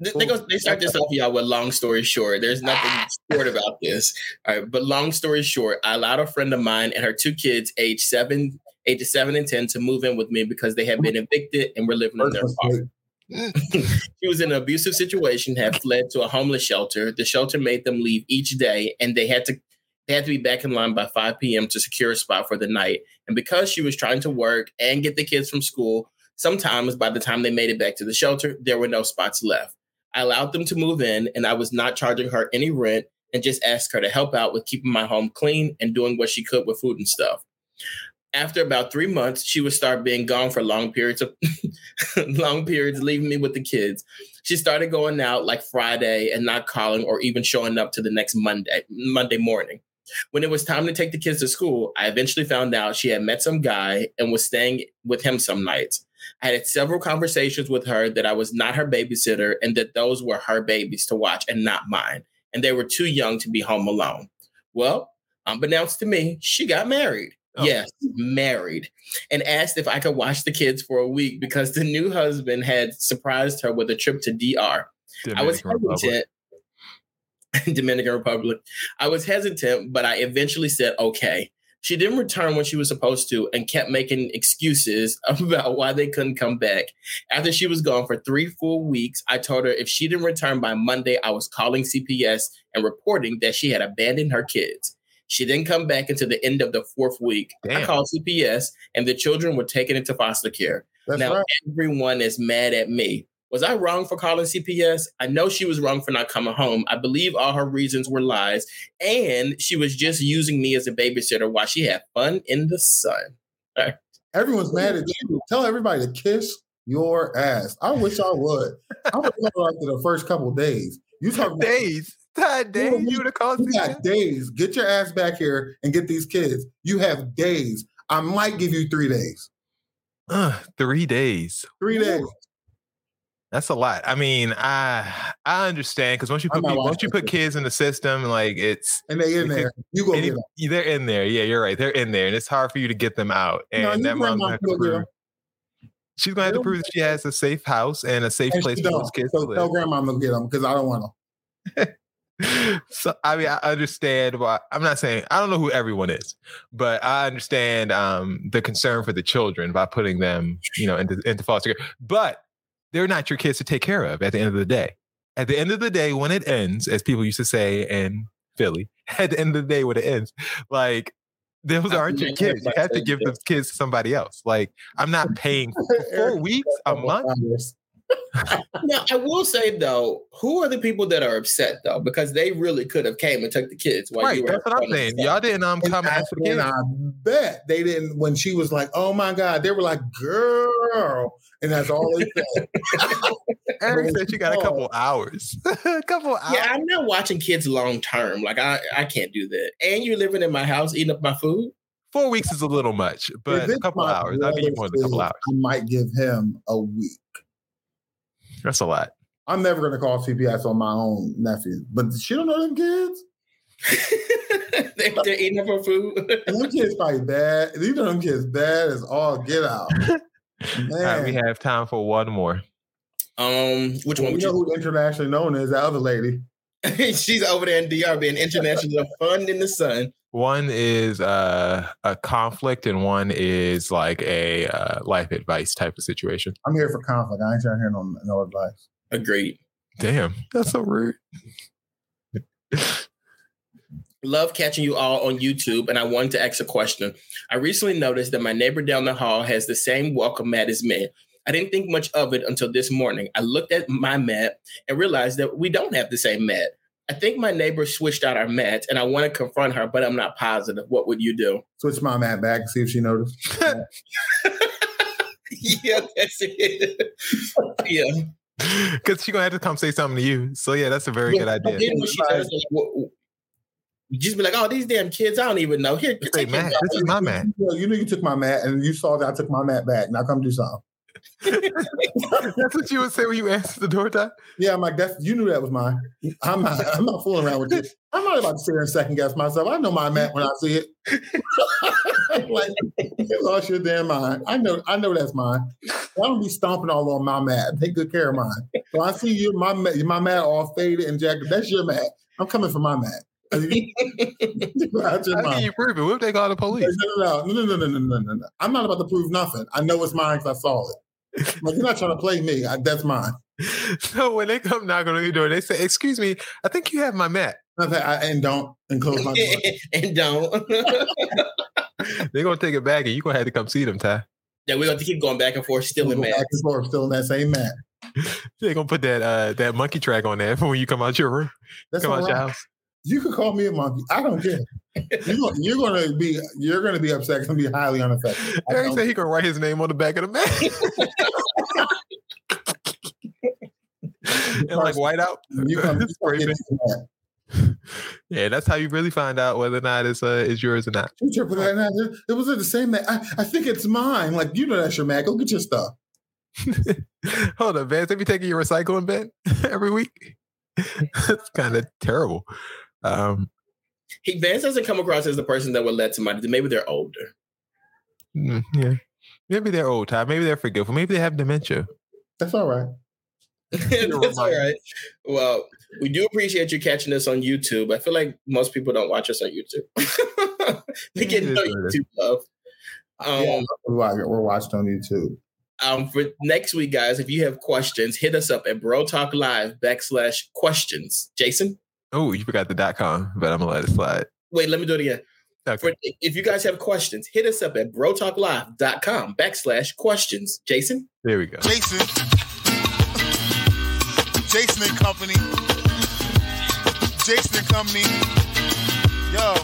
They, go, they start this off, y'all, with long story short. There's nothing ah. short about this. All right. But long story short, I allowed a friend of mine and her two kids, age seven, ages seven and 10, to move in with me because they had been evicted and were living in their apartment. She was in an abusive situation, had fled to a homeless shelter. The shelter made them leave each day, and they had to they had to be back in line by 5 p.m. to secure a spot for the night. And because she was trying to work and get the kids from school, sometimes by the time they made it back to the shelter, there were no spots left. I allowed them to move in, and I was not charging her any rent and just asked her to help out with keeping my home clean and doing what she could with food and stuff. After about three months, she would start being gone for long periods of long periods, leaving me with the kids. She started going out like Friday and not calling or even showing up to the next Monday, Monday morning. When it was time to take the kids to school, I eventually found out she had met some guy and was staying with him some nights. I had several conversations with her that I was not her babysitter and that those were her babies to watch and not mine. And they were too young to be home alone. Well, unbeknownst to me, she got married. Oh. Yes, married. And asked if I could watch the kids for a week because the new husband had surprised her with a trip to DR. I was Dominican Republic. hesitant. Dominican Republic. I was hesitant, but I eventually said okay. She didn't return when she was supposed to and kept making excuses about why they couldn't come back. After she was gone for three full weeks, I told her if she didn't return by Monday, I was calling CPS and reporting that she had abandoned her kids. She didn't come back until the end of the fourth week. I called CPS and the children were taken into foster care. That's now right. everyone is mad at me. Was I wrong for calling CPS? I know she was wrong for not coming home. I believe all her reasons were lies, and she was just using me as a babysitter while she had fun in the sun. Everyone's mad at you. Tell everybody to kiss your ass. I wish I would. I would have like the first couple days. You talk about days. That days. You would have called You me. got days. Get your ass back here and get these kids. You have days. I might give you three days. Uh, three days. Three days. That's a lot. I mean, I I understand because once you put people, once you put kids in the system, like it's And they in there. You go any- they're in there. Yeah, you're right. They're in there, and it's hard for you to get them out. And No, that mom's gonna have to can go get prove she's gonna have to prove that she has a safe house and a safe And place for those kids to So live. tell grandma gonna get them because I don't want them. so I mean, I understand why. I'm not saying I don't know who everyone is, but I understand um, the concern for the children by putting them, you know, into into foster care. But they're not your kids to take care of at the end of the day. at the end of the day, when it ends, as people used to say in Philly, at the end of the day, when it ends, like those aren't your kids. You have to give those kids to somebody else. Like I'm not paying for four weeks, a month. Now, I will say though, who are the people that are upset though? Because they really could have came and took the kids. While Right, you were that's what I'm saying. fun. Y'all didn't um come I, ask the kids. I bet they didn't when she was like, "Oh my god," they were like, "Girl," and that's all they said. Eric said you got a couple hours. a couple hours. Yeah, I'm not watching kids long term. Like I, I can't do that. And you're living in my house, eating up my food. Four weeks is a little much, but a couple hours. I'll give you more than a couple hours. I might give him a week. That's a lot. I'm never gonna call CPS on my own nephew, but she don't know them kids. they, they're eating up her food. And them kids probably bad. You know them kids bad as all get out. All right, we have time for one more. um, which Well, one you would know you? who internationally known is that other lady. She's over there in DR being international fun in the sun. One is uh, a conflict, and one is like a uh, life advice type of situation. I'm here for conflict. I ain't trying to hear no, no advice. Agreed. Damn, that's so rude. Love catching you all on YouTube, and I wanted to ask a question. I recently noticed that my neighbor down the hall has the same welcome mat as me. I didn't think much of it until this morning. I looked at my mat and realized that we don't have the same mat. I think my neighbor switched out our mats, and I want to confront her, but I'm not positive. What would you do? Switch my mat back and see if she noticed. yeah, that's it. yeah. Because she's gonna have to come say something to you. So yeah, that's a very good idea. then when she does, like, what- what- you just be like, "Oh, these damn kids! I don't even know." Here, take your Matt, this is my man. You know, you know you took my mat and you saw that I took my mat back. Now come do something. That's what you would say when you answer the door, Ty? Yeah, I'm like, that's you knew that was mine. I'm not I'm not fooling around with this. I'm not about to sit here and second guess myself. I know my mat when I see it. like it's all your damn mind. I know I know that's mine. I don't be stomping all on my mat. Take good care of mine. So I see you my mat, my mat all faded and jagged. That's your mat. I'm coming for my mat. How can you prove it? What if they call the police? No, no, no, no, no, no, no, no, no. I'm not about to prove nothing. I know it's mine because I saw it. Like you're not trying to play me. I, that's mine. So when they come knock on your door, they say, "Excuse me, I think you have my mat." Nothing. I, and don't and close my door. and don't. They're gonna take it back, and you're gonna have to come see them, Ty. yeah, we're going to keep going back and forth, still in Go mad. back and forth, still in that same mat. They're gonna put that uh that monkey track on there for when you come out your room, That's come all out your house. You can call me a monkey. I don't care. You're gonna, you're gonna be you're gonna be upset. Gonna be highly unaffected. Don't- said he gonna write his name on the back of the mat. and like white out. You come, you come get paint. this mat. Yeah, that's how you really find out whether or not it's uh is yours or not. You tripping right now? It was the same mat. I, I think it's mine. Like you know that's your mat. Go get your stuff. Hold up, Vance. Have you taken your recycling bin every week? That's kind of terrible. Um, He Vance doesn't come across as the person that would let somebody. Maybe they're older. mm, yeah, maybe they're old, Ty. Maybe they're forgetful. Maybe they have dementia. That's all right. That's all right. Well, we do appreciate you catching us on YouTube. I feel like most people don't watch us on YouTube. they get no what it is. YouTube love. Um, Yeah, we're we're watched on YouTube. um, for next week, guys, if you have questions, hit us up at Bro Talk Live backslash questions. Jason, Oh, you forgot the dot com, but I'm gonna let it slide. wait, let me do it again. Okay. For, if you guys have questions, hit us up at brotalklive.com backslash questions. Jason? There we go. Jason. Jason and Company. Jason and Company. Yo,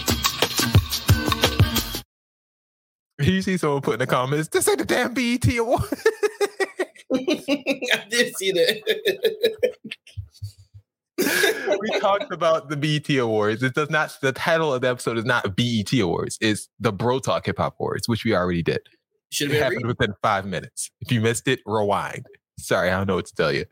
You see someone put in the comments, "This ain't the damn BET award." I did see that. we talked about the BET Awards. It does not. The title of the episode is not BET Awards. It's the Bro Talk Hip Hop Awards, which we already did. Should have happened within five minutes. If you missed it, rewind. Sorry, I don't know what to tell you.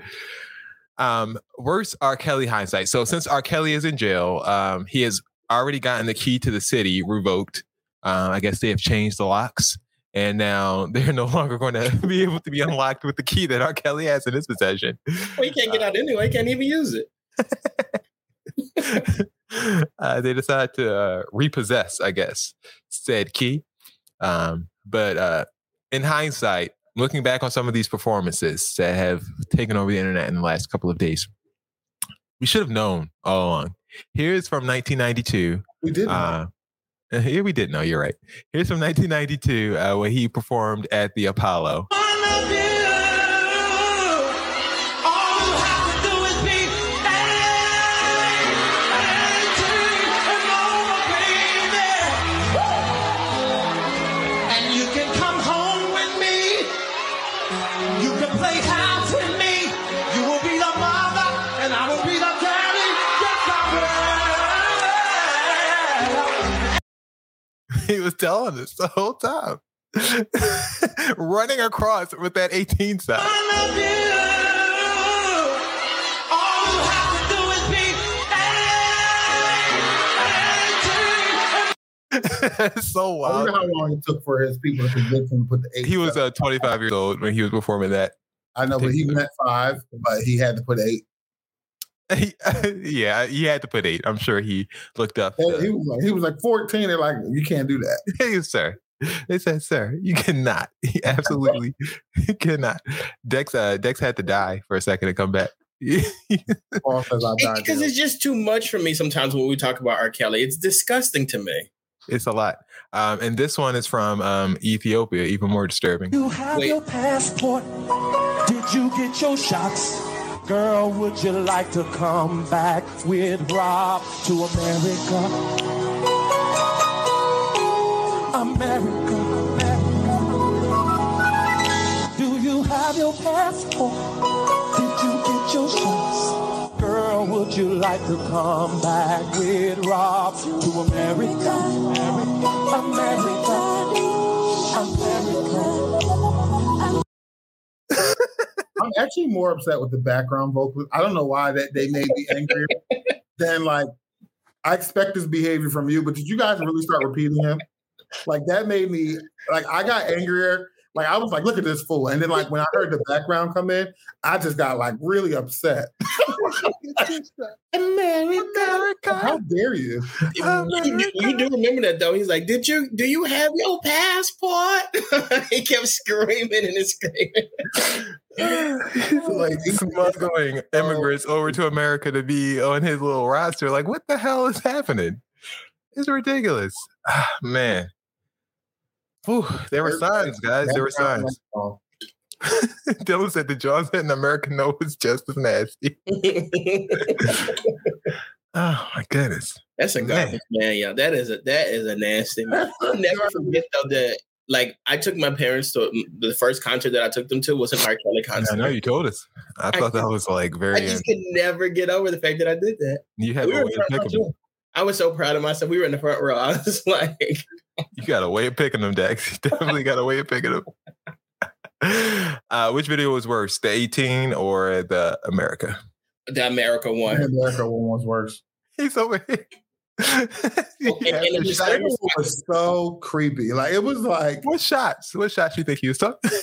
Um, worst R. Kelly hindsight. So since R. Kelly is in jail, um, he has already gotten the key to the city revoked. Uh, I guess they have changed the locks, and now they're no longer going to be able to be unlocked with the key that R. Kelly has in his possession. Well, you can't get out anyway. You can't even use it. uh, they decided to uh, repossess, I guess, said key. Um, but uh, in hindsight, looking back on some of these performances that have taken over the internet in the last couple of days, We should have known all along. Here's from 1992. We did. Uh, here we did know. You're right. Here's from 1992 uh, where he performed at the Apollo. He was telling us the whole time. Running across with that 18 sign. All you have to do is be It's so I wild. wonder how long it took for his people to convince him to put the eight. He was uh, 25 years old when he was performing that. I know, but he meant five, but he had to put eight. yeah, he had to put eight. I'm sure he looked up. The- he was like, he was like 14. They're like, you can't do that. Hey, sir. They said, sir, you cannot. He absolutely cannot. Dex uh Dex had to die for a second to come back. Paul says Because it's just too much for me sometimes when we talk about R. Kelly. It's disgusting to me. it's a lot. Um, and this one is from um Ethiopia, even more disturbing. You have Wait. your passport. Did you get your shots? Girl, would you like to come back with Rob to America? America, America. Do you have your passport? Did you get your shots? Girl, would you like to come back with Rob to America? America, America. I'm actually more upset with the background vocals. I don't know why that they made me angrier than like I expect this behavior from you, but did you guys really start repeating him? Like that made me like I got angrier. Like I was like, look at this fool. And then like when I heard the background come in, I just got like really upset. America. How dare you? You, do- you do remember that though. He's like, "Did you? Do you have your passport?" he kept screaming and screaming. like smuggling immigrants over to America to be on his little roster. Like, what the hell is happening? It's ridiculous. Ah, man. Whew, there were signs, guys. There were signs. Dylan said the John said in America no was just as nasty. Oh my goodness. That's a garbage man, yeah. That is a that is a nasty man. I'll never forget though that like I took my parents to the first concert that I took them to was an R. Kelly concert. I know you told us. I thought that was like very. I just could never get over the fact that I did that. You had We a way in of picking them. I was so proud of myself. We were in the front row. I was like, You got a way of picking them, Dex. You definitely got a way of picking them. Uh, which video was worse, the 18 or the America? the America one. The one. America one was worse. He's over here. And, and it was was so creepy. Like it was like what shots? What shots you think he was talking?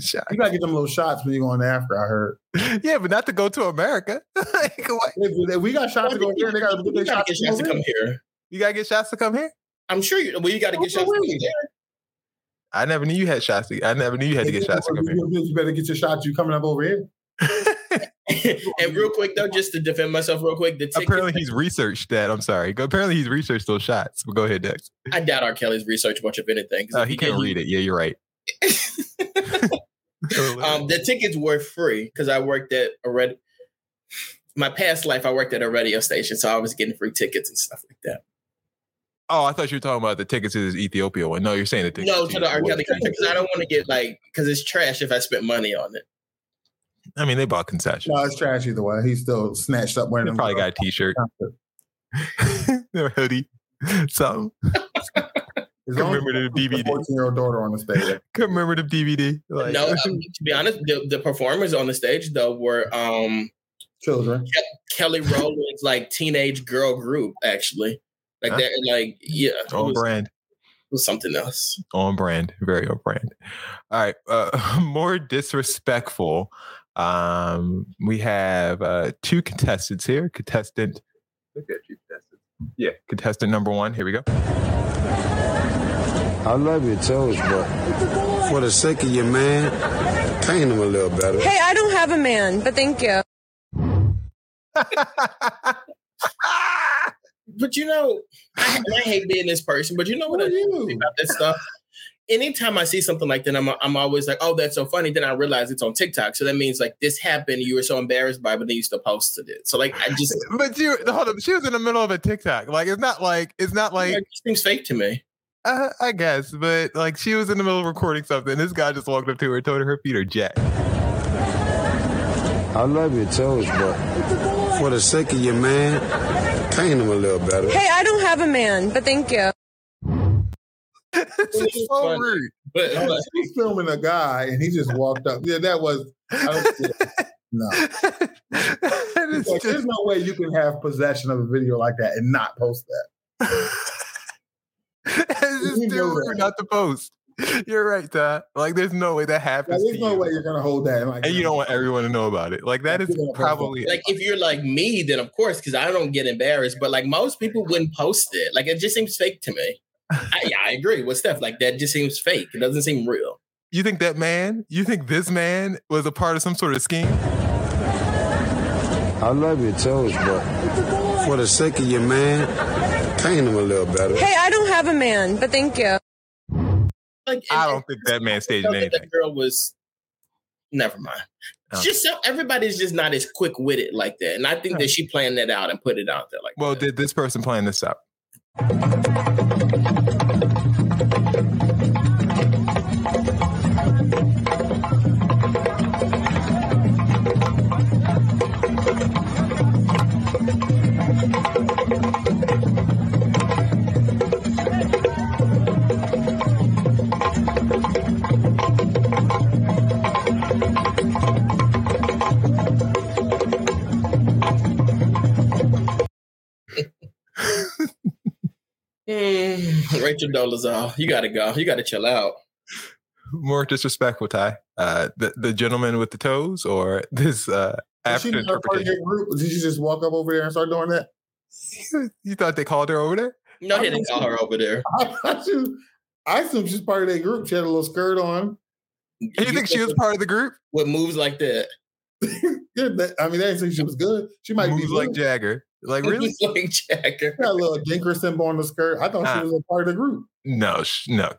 You gotta get them little shots when you're going after. I heard. Yeah, but not to go to America. Like. We got shots to go there, they gotta You gotta shots get shots to come here. You gotta get shots to come here. I'm sure you. Well, you got to get shots to come here. I never knew you had shots. To, I never knew you had to get shots to come here. You better get your shots. You coming up over here? and real quick though, just to defend myself, real quick, the ticket, Apparently, he's researched that. I'm sorry. Apparently, he's researched those shots. But go ahead, Dex. I doubt R. Kelly's research much of anything. Uh, if he can't read it. Yeah, you're right. Um, the tickets were free because I worked at a red. My past life, I worked at a radio station, so I was getting free tickets and stuff like that. Oh, I thought you were talking about the tickets to this Ethiopia one. No, you're saying the tickets. No, to the R. Kelly concert because I don't want to get like because it's trash if I spent money on it. I mean, they bought concessions. No, it's trash either way. He's still snatched up wearing They them. probably got a T-shirt, their hoodie, something. His own Commemorative DVD. 14 year old daughter on the stage. Commemorative DVD. Like, no, um, to be honest, the, the performers on the stage though were um Children. Kelly Rowland's like teenage girl group actually. Like Huh? that, like yeah, it on was, brand. it was something else. on brand, very on brand. All right, uh, more disrespectful. Um, we have uh, two contestants here. Contestant, look at you, contestant. Yeah, contestant number one. Here we go. I love your toes, but for the sake of your man, paint them a little better. Hey, I don't have a man, but thank you. But you know, I, I hate being this person. But you know what I think about this stuff? Anytime I see something like that, I'm I'm always like, "Oh, that's so funny." Then I realize it's on TikTok, so that means like this happened. You were so embarrassed by, it, but then you still posted it. So like, I just But you hold up, she was in the middle of a TikTok. Like it's not like it's not like it seems fake to me. uh, I guess, but like she was in the middle of recording something. This guy just walked up to her and told her her feet are jacked. I love your toes, but for the sake of your man, paint them a little better. Hey, I don't have a man, but thank you. This is so rude. But, but he's filming a guy and he just walked up. Yeah, that was I don't, yeah, no. Like, there's no way you can have possession of a video like that and not post that. it's just You too rude that. not to post. You're right, Todd. Like there's no way that Like, happens. there's to no you. way you're gonna hold that. Like, and you don't want everyone to know about it. Like that is probably like if you're like me, then of course, because I don't get embarrassed. But like most people wouldn't post it. Like it just seems fake to me. I, I agree with Steph. Like that just seems fake. It doesn't seem real. you think that man, you think this man was a part of some sort of scheme? I love your toes, but for the sake of your man, paint them a little better. Hey, I don't have a man, but thank you. Like I don't think that man staged I anything. that girl was. Never mind. It's just so everybody's just not as quick witted like that, and I think that she planned that out and put it out there like. Well, did this person plan this out? Thank you. Mm, Rachel Dolezal, you gotta go. You gotta chill out. More disrespectful, Ty. Uh, the the gentleman with the toes, or this uh, Was she African part of interpretation? group? Did you just walk up over there and start doing that? You thought they called her over there? No, they didn't call her over there. I thought you. I assumed she's part of that group. She had a little skirt on. You think she was part of the group? With moves like that? Yeah, I mean, I didn't say she was good. She might Moves be like. Jagger. Like really? like Jagger. Got a little dinker symbol on the skirt. I thought Ah. she was a part of the group. No, sh- no.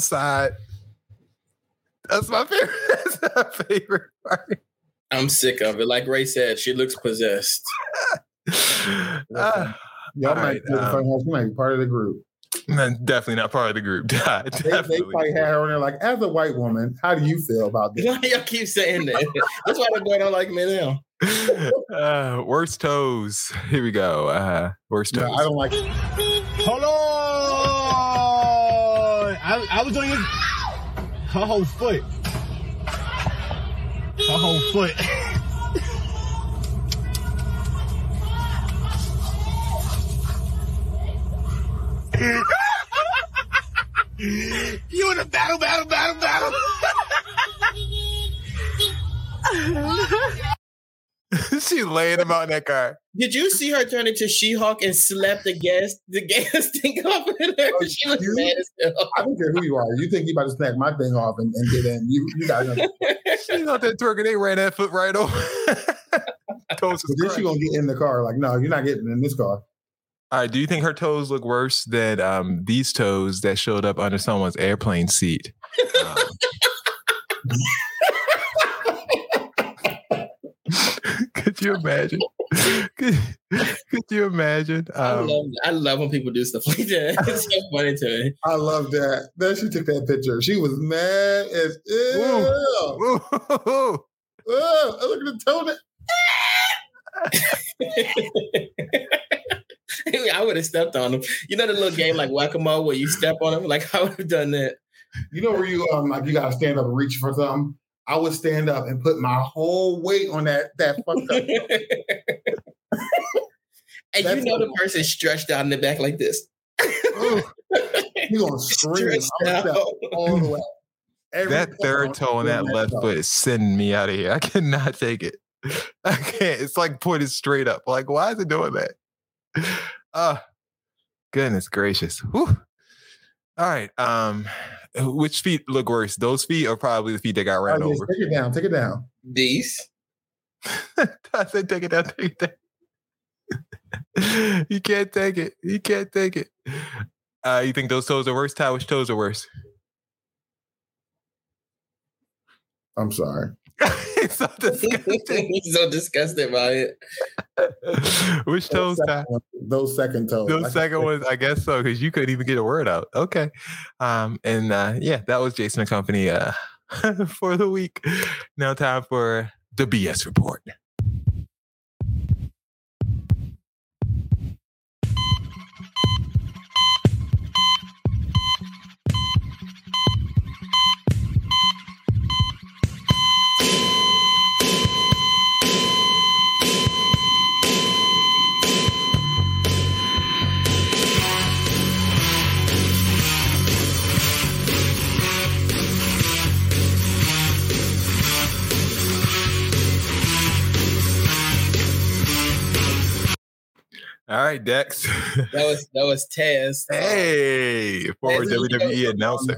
Side. That's my favorite. That's my favorite part. I'm sick of it. Like Ray said, she looks possessed. Ah, Y'all might, right, be um, house. might be part of the group. definitely not part of the group. They, they probably had her on there like, as a white woman, how do you feel about this? Y'all keep saying that? That's why they're going on like me now. Uh, worst toes. Here we go. Uh, worst No, toes. I don't like. Hold on! I, I was on your her whole foot. Her whole foot. you in a battle, battle, battle, battle. She's laying him out in that car. Did you see her turn into She-Hulk and slap the gas the gas thing off of her? She was you? mad as hell. I don't care who you are. You think you about to snap my thing off and, and get in? You, you got nothing. She's out there twerking. They ran that foot right over. toes But then she gonna get in the car. Like, no, you're not getting in this car. All right. Do you think her toes look worse than um, these toes that showed up under someone's airplane seat? Um, could you imagine? Could, could you imagine? I Um, love I love when people do stuff like that. It's so funny to me. I love that. Then she took that picture. She was mad as hell. Ooh. Oh, look at the tone. I would have stepped on him. You know the little game like whack-a-mole where you step on him? Like I would have done that. You know where you um like you gotta stand up and reach for something. I would stand up and put my whole weight on that that fucked up. And you know the person stretched out in the back like this. You gonna scream? Gonna out. step all the way. Every that third toe on that left toe. foot is sending me out of here. I cannot take it. I can't. It's like pointed straight up. Like, why is it doing that? Ah, goodness gracious. Whew. All right. Um, which feet look worse? Those feet or probably the feet that got ran Okay, over? Take it down. Take it down. These. I said, take it down, take it down. you can't take it. You can't take it. Uh, you think those toes are worse? Ty, which toes are worse? I'm sorry. It's so disgusting. He's so disgusted by it. which toes, Ty? Those second toes. Those Like- second ones, I guess so, because you couldn't even get a word out. Okay. Um, and uh, yeah, that was Jason and Company uh, for the week. Now, time for the BS report. All right, Dex. That was that was Taz. hey, former Taz is- WWE announcer.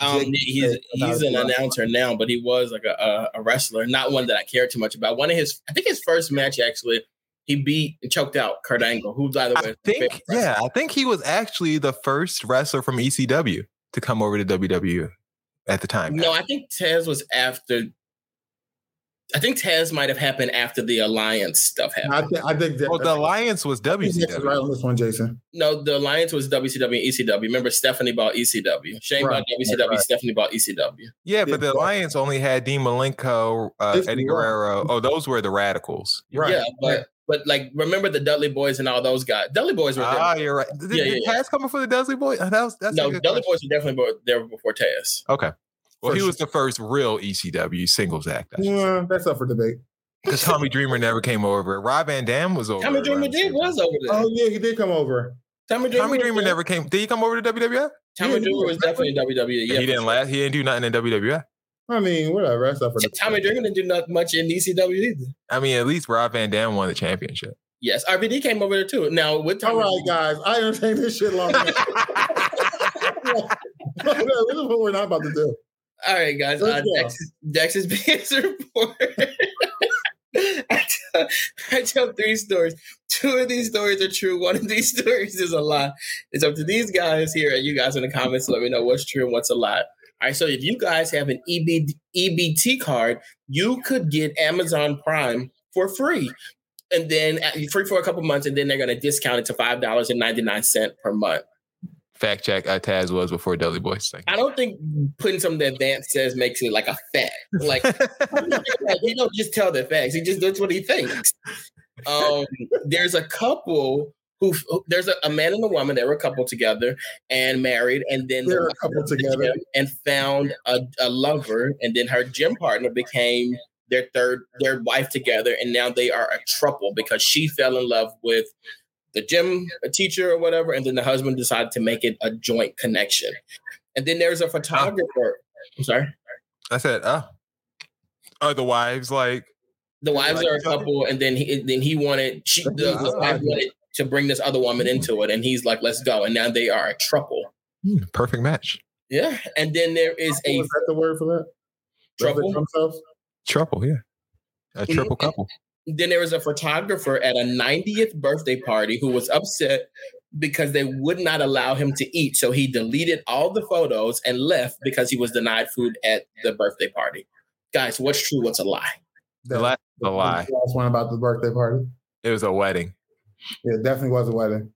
Um, he's he's an announcer now, but he was like a, a, a wrestler, not one that I care too much about. One of his, I think his first match actually, he beat and choked out Kurt Angle, who by the way, I think, yeah, I think he was actually the first wrestler from ECW to come over to WWE at the time. no, I think Taz was after. I think Taz might have happened after the alliance stuff happened. I, th- I think that. Well, the alliance was I think Nick's WCW. right on this one, Jason. No, the alliance was WCW and ECW. Remember, Stephanie bought ECW. Shane Right, bought WCW. right. Stephanie bought ECW. Yeah, but the alliance only had Dean Malenko, uh, Yes, Eddie you're right. Guerrero. Oh, those were the radicals. Right. Yeah, but but like remember the Dudley Boys and all those guys. Dudley Boys were there. Ah, you're right. Did, Yeah, did yeah, Taz coming for the Dudley Boy? Uh, That was, that's a no, good Dudley question. Boys were definitely bo- there before Taz. Okay. Well, he sure. was the first real ECW singles act. Yeah, that's up for debate. Because Tommy Dreamer never came over. Rob Van Dam was over. Tommy Dreamer did same was over there. Oh yeah, he did come over. Tommy Dreamer, Tommy Dreamer never came. Did he come over to WWF? Tommy Yeah, Dreamer was definitely in WWE. Yeah, he didn't last. He didn't do nothing in WWF. I mean, whatever. That's up for debate. Tommy Dreamer didn't do not much in ECW either. I mean, at least Rob Van Dam won the championship. Yes, RVD came over there too. Now with Tommy, right, guys. I entertained this shit long enough. this is what we're not about to do. All right, guys. Uh. Dex, Dex's BS report. I, tell, I tell three stories. Two of these stories are true. One of these stories is a lie. It's up to these guys here and you guys in the comments. to Let me know what's true and what's a lie. All right. So if you guys have an EB, EBT card, you could get Amazon Prime for free. And then uh, free for a couple months, and then they're going to discount it to five dollars and ninety nine cent per month. Fact check. Uh, Taz was before Dudley Boys thing. I don't think putting something that Vance says makes it like a fact. Like, like he don't just tell the facts; he just does what he thinks. Um, there's a couple who there's a, a man and a woman. They were a couple together and married, and then They're the a couple wife went to the together. and found a, a lover, and then her gym partner became their third their wife together, and now they are a couple because she fell in love with the gym teacher or whatever, and then the husband decided to make it a joint connection. And then there's a photographer. I'm sorry. I said, oh, are the wives like? The wives Like are a couple, and then he then he wanted she the, the wife wanted to bring this other woman into it, and he's like, "Let's go." And now they are a trouble. Hmm, perfect match. Yeah, and then there is a Is that the word for that? trouble. Themselves? Trouble, yeah. A triple couple. Then there was a photographer at a 90th birthday party who was upset because they would not allow him to eat. So he deleted all the photos and left because he was denied food at the birthday party. Guys, what's true? What's a lie? The last, the lie. The last one about the birthday party. It was a wedding. Yeah, it definitely was a wedding.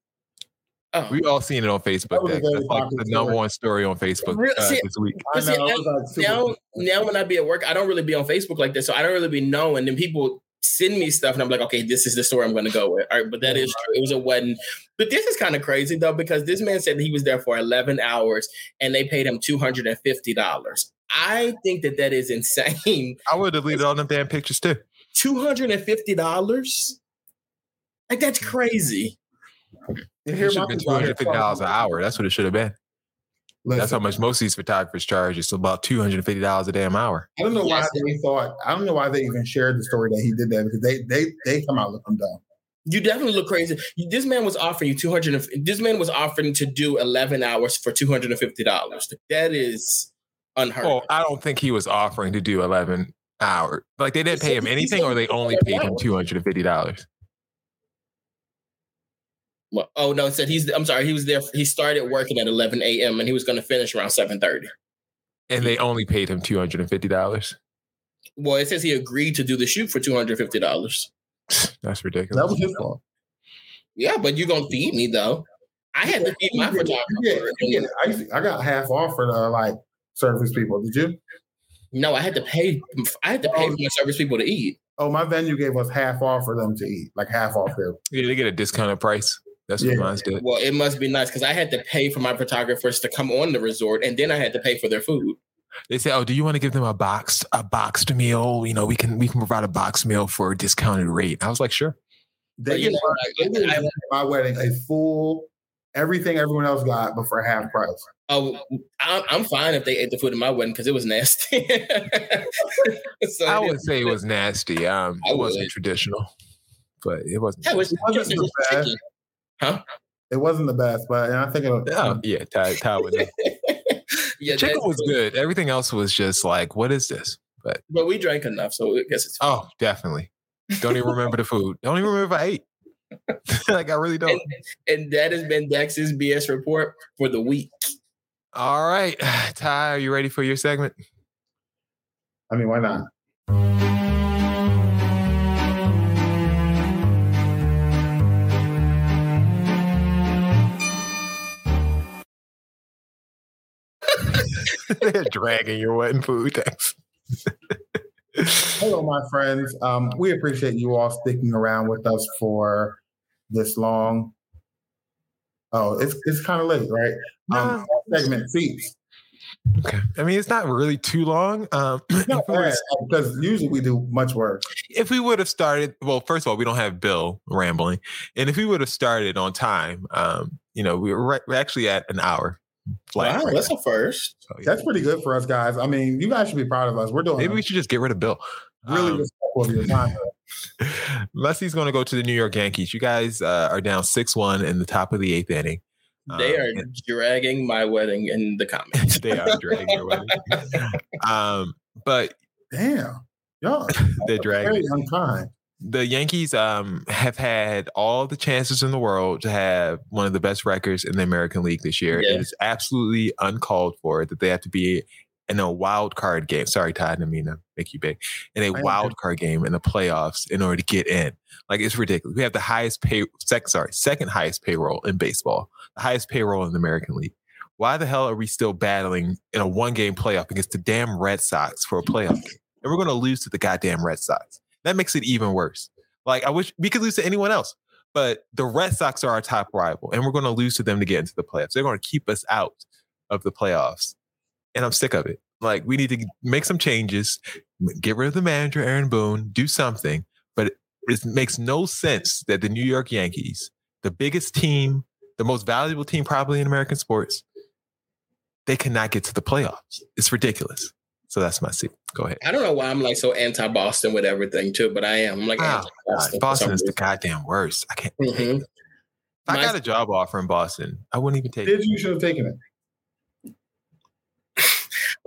Oh. We all seen it on Facebook. was a Dex. very That's like the number story. one story on Facebook Real- uh, see, this week. I But see, now, like now, now when I be at work, I don't really be on Facebook like this, so I don't really be knowing. And then people send me stuff, and I'm like, okay, this is the story I'm going to go with. All right, but that is true. It was a wedding, but this is kind of crazy though because this man said that he was there for 11 hours and they paid him 250 dollars. I think that that is insane. I would have deleted all them damn pictures too. 250 dollars. Like that's crazy. It should have been two hundred fifty dollars an hour. That's what it should have been. That's how much most of these photographers charge. It's about two hundred and fifty dollars a damn hour. I don't know why they thought. I don't know why they even shared the story that he did that because they they they come out looking dumb. You definitely look crazy. This man was offering you two hundred. This man was offering to do eleven hours for two hundred and fifty dollars. That is unheard. Well, I don't think he was offering to do eleven hours. Like they didn't pay him anything, or they only paid him two hundred and fifty dollars. Well, oh no, it said he's. I'm sorry. He was there. He started working at eleven a.m. and he was going to finish around seven thirty. And they only paid him two hundred and fifty dollars. Well, it says he agreed to do the shoot for two hundred fifty dollars. That's ridiculous. That was his fault. Yeah, but you're gonna feed me though. I had to feed my You get- you get- photographer. you get- I, to- I got half off for the like service people. Did you? No, I had to pay. I had to pay for my service people to eat. Oh, my venue gave us half off for them to eat, like half off there. Yeah, they get a discounted price. That's what Yeah. mine did. Well, it must be nice because I had to pay for my photographers to come on the resort, and then I had to pay for their food. They say, "Oh, do you want to give them a box, a boxed meal? You know, we can we can provide a boxed meal for a discounted rate." I was like, "Sure." They But you know, us- like, they gave I- my wedding a full everything everyone else got, but for half price. Oh, I'm, I'm fine if they ate the food in my wedding because it was nasty. so I would is- say it was nasty. Um, I it wasn't would. traditional, but it wasn't. Yeah, it was, It wasn't yes, it was the best. chicken. Huh? It wasn't the best, but I think it'll. Oh, um, yeah, Ty, Ty would know. Yeah, Chicken was good. Everything else was just like, what is this? But but we drank enough, so I guess it's fine. oh, definitely. Don't even remember the food. Don't even remember if I ate. like I really don't. And, and that has been Dex's BS report for the week. All right, Ty, are you ready for your segment? I mean, why not? They're dragging your wedding food. Thanks. Hello, my friends. Um, we appreciate you all sticking around with us for this long. Oh, it's it's kind of late, right? Um, segment seats. Okay. I mean, it's not really too long. Um, Not if, we were- bad, because usually we do much work. if we would have started, well, first of all, we don't have Bill rambling, and if we would have started on time, um, you know, we were, right, we're actually at an hour. Flat Wow, right that's now. a first. So, yeah. That's pretty good for us guys. I mean, you guys should be proud of us. We're doing Maybe we should just get rid of Bill. really Um, respectful of your time. Leslie's going to go to the New York Yankees. You guys uh, are down six one in the top of the eighth inning. They Um, are and dragging my wedding in the comments. they are dragging your wedding. Um, but Damn, y'all they're dragging. very unkind. The Yankees um, have had all the chances in the world to have one of the best records in the American League this year. Yeah. It is absolutely uncalled for that they have to be in a wild card game. Sorry, Todd, I mean to make you big. In a I wild card game in the playoffs in order to get in. Like it's ridiculous. We have the highest pay sec, sorry, second highest payroll in baseball, the highest payroll in the American League. Why the hell are we still battling in a one game playoff against the damn Red Sox for a playoff game? And we're going to lose to the goddamn Red Sox. That makes it even worse. Like I wish we could lose to anyone else, but the Red Sox are our top rival, and we're going to lose to them to get into the playoffs. They're going to keep us out of the playoffs, and I'm sick of it. Like we need to make some changes, get rid of the manager Aaron Boone, do something. But it, makes no sense that the New York Yankees, the biggest team, the most valuable team probably in American sports, they cannot get to the playoffs. It's ridiculous. So that's my seat. Go ahead. I don't know why I'm like so anti Boston with everything too, but I am. I'm like Wow. anti Boston. Boston is the goddamn worst. I can't. hmm If I got a job offer in Boston, I wouldn't even take it. Did you should have taken it?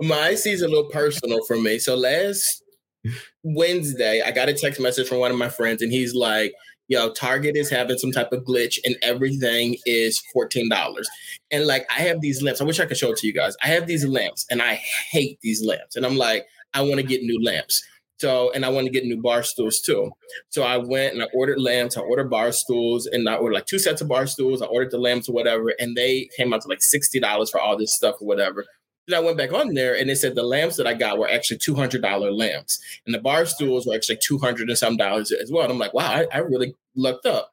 My is a little personal for me. So last Wednesday, I got a text message from one of my friends, and he's like, "Yo, Target is having some type of glitch, and everything is fourteen dollars." And like, I have these lamps. I wish I could show it to you guys. I have these lamps, and I hate these lamps. And I'm like, I want to get new lamps. So, and I want to get new bar stools too. So I went and I ordered lamps. I ordered bar stools, and I ordered like two sets of bar stools. I ordered the lamps or whatever, and they came out to like sixty dollars for all this stuff or whatever. Then I went back on there and they said the lamps that I got were actually two hundred dollar lamps, and the bar stools were actually two hundred and some dollars as well. And I'm like, wow, I, I really lucked up.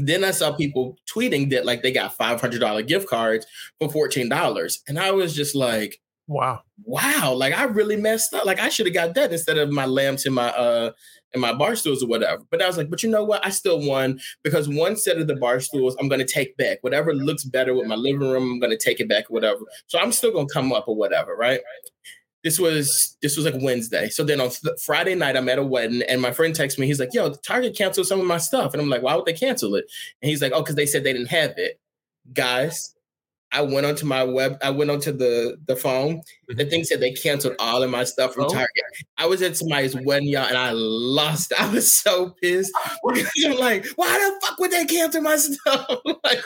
Then I saw people tweeting that like they got five hundred dollar gift cards for fourteen dollars, and I was just like, Wow. wow, like I really messed up. Like I should have got that instead of my lamps in my uh in my bar stools or whatever. But I was like, but you know what? I still won because one set of the bar stools I'm gonna take back. Whatever looks better with my living room, I'm gonna take it back or whatever. So I'm still gonna come up or whatever, right? This was this was like Wednesday. So then on th- Friday night, I'm at a wedding, and my friend texts me. He's like, "Yo, Target canceled some of my stuff," and I'm like, "Why would they cancel it?" And he's like, "Oh, because they said they didn't have it." Guys, I went onto my web. I went onto the the phone. The mm-hmm. thing said they canceled all of my stuff from Oh. Target. I was at somebody's wedding, y'all, and I lost. I was so pissed. I'm like, why the fuck would they cancel my stuff? like,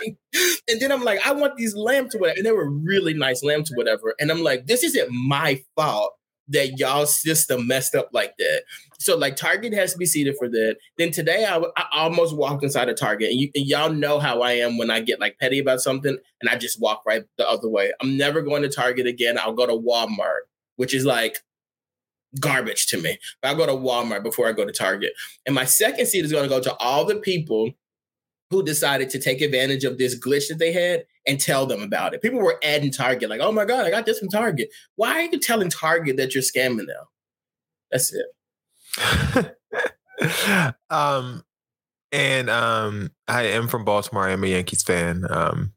and then I'm like, I want these lamps or whatever. And they were really nice lamps or whatever. And I'm like, this isn't my fault that y'all system messed up like that. So like Target has to be seated for that. Then today I, I almost walked inside of Target, and, you, and y'all know how I am when I get like petty about something, and I just walk right the other way. I'm never going to Target again. I'll go to Walmart, which is like garbage to me. But I'll go to Walmart before I go to Target. And my second seat is going to go to all the people who decided to take advantage of this glitch that they had and tell them about it. People were adding Target, like, oh my God, I got this from Target. Why are you telling Target that you're scamming them? That's it. um, and um, I am from Baltimore. I am a Yankees fan. Um,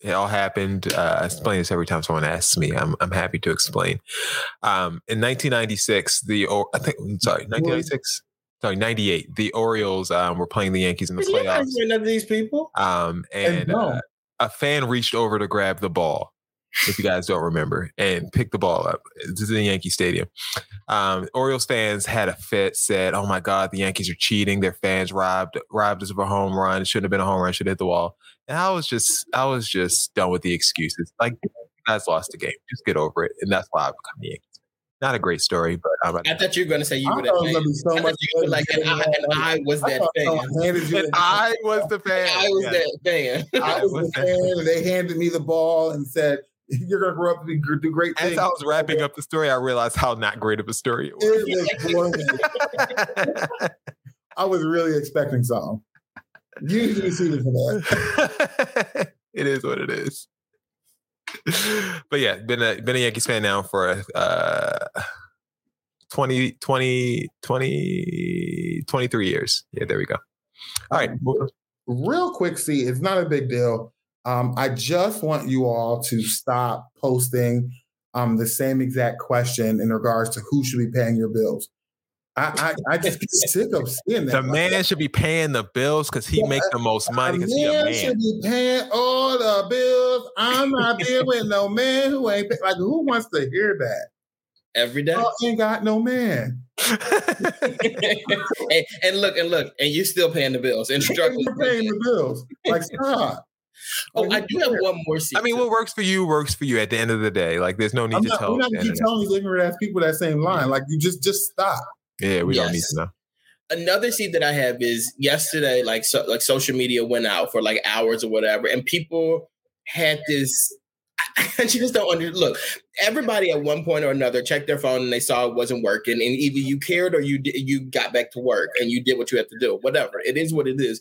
it all happened. Uh, I explain this every time someone asks me. I'm I'm happy to explain. Um, in 1996, the or I think sorry, 1996. Sorry, 98. The Orioles um, were playing the Yankees in the playoffs. none of these people. Um, and no. uh, a fan reached over to grab the ball. If you guys don't remember, and picked the ball up. This is in Yankee Stadium. Um, Orioles fans had a fit. Said, "Oh my God, the Yankees are cheating. Their fans robbed robbed us of a home run. It shouldn't have been a home run. Should have hit the wall." And I was just, I was just done with the excuses. Like, you guys lost the game. Just get over it. And that's why I've become a Yankees. Fan. Not a great story, but I'm a, I thought you were going to say you were thought that fan. gonna be so I much you were like, and I, and I was that thought fan. handed you and the- I was the fan. I was Yeah. that fan. I was the fan, and they handed me the ball and said, "You're gonna grow up to be, do great As. I was wrapping up the story, I realized how not great of a story it was. It was brilliant. I was really expecting something. You need to be seated for that. it is what it is. But yeah, been a been a Yankees fan now for uh 20, 20, 20, 23 years. Yeah, there we go. All right. Real quick, see, it's not a big deal. Um, I just want you all to stop posting um, the same exact question in regards to who should be paying your bills. I I, I just get sick of seeing that. The man should be paying the bills because he makes the most money because he a man man. should be paying all the bills. I'm not dealing with no man who ain't pay- like who wants to hear that? Every day. Y'all ain't got no man. and, and look, and look, and you still paying the bills and struggling. You're paying the bills. Like stop. Oh, I do have one more seat. I mean, what works for you works for you at the end of the day. Like, there's no need I'm to not, tell. we're not gonna keep telling these ignorant ass people that same line. Like you just just stop. Yeah, we don't need to know. another seed that I have is yesterday, like so, like social media went out for like hours or whatever, and people had this. I just don't under look. Everybody at one point or another checked their phone and they saw it wasn't working, and either you cared or you did, you got back to work and you did what you had to do. Whatever it is, what it is.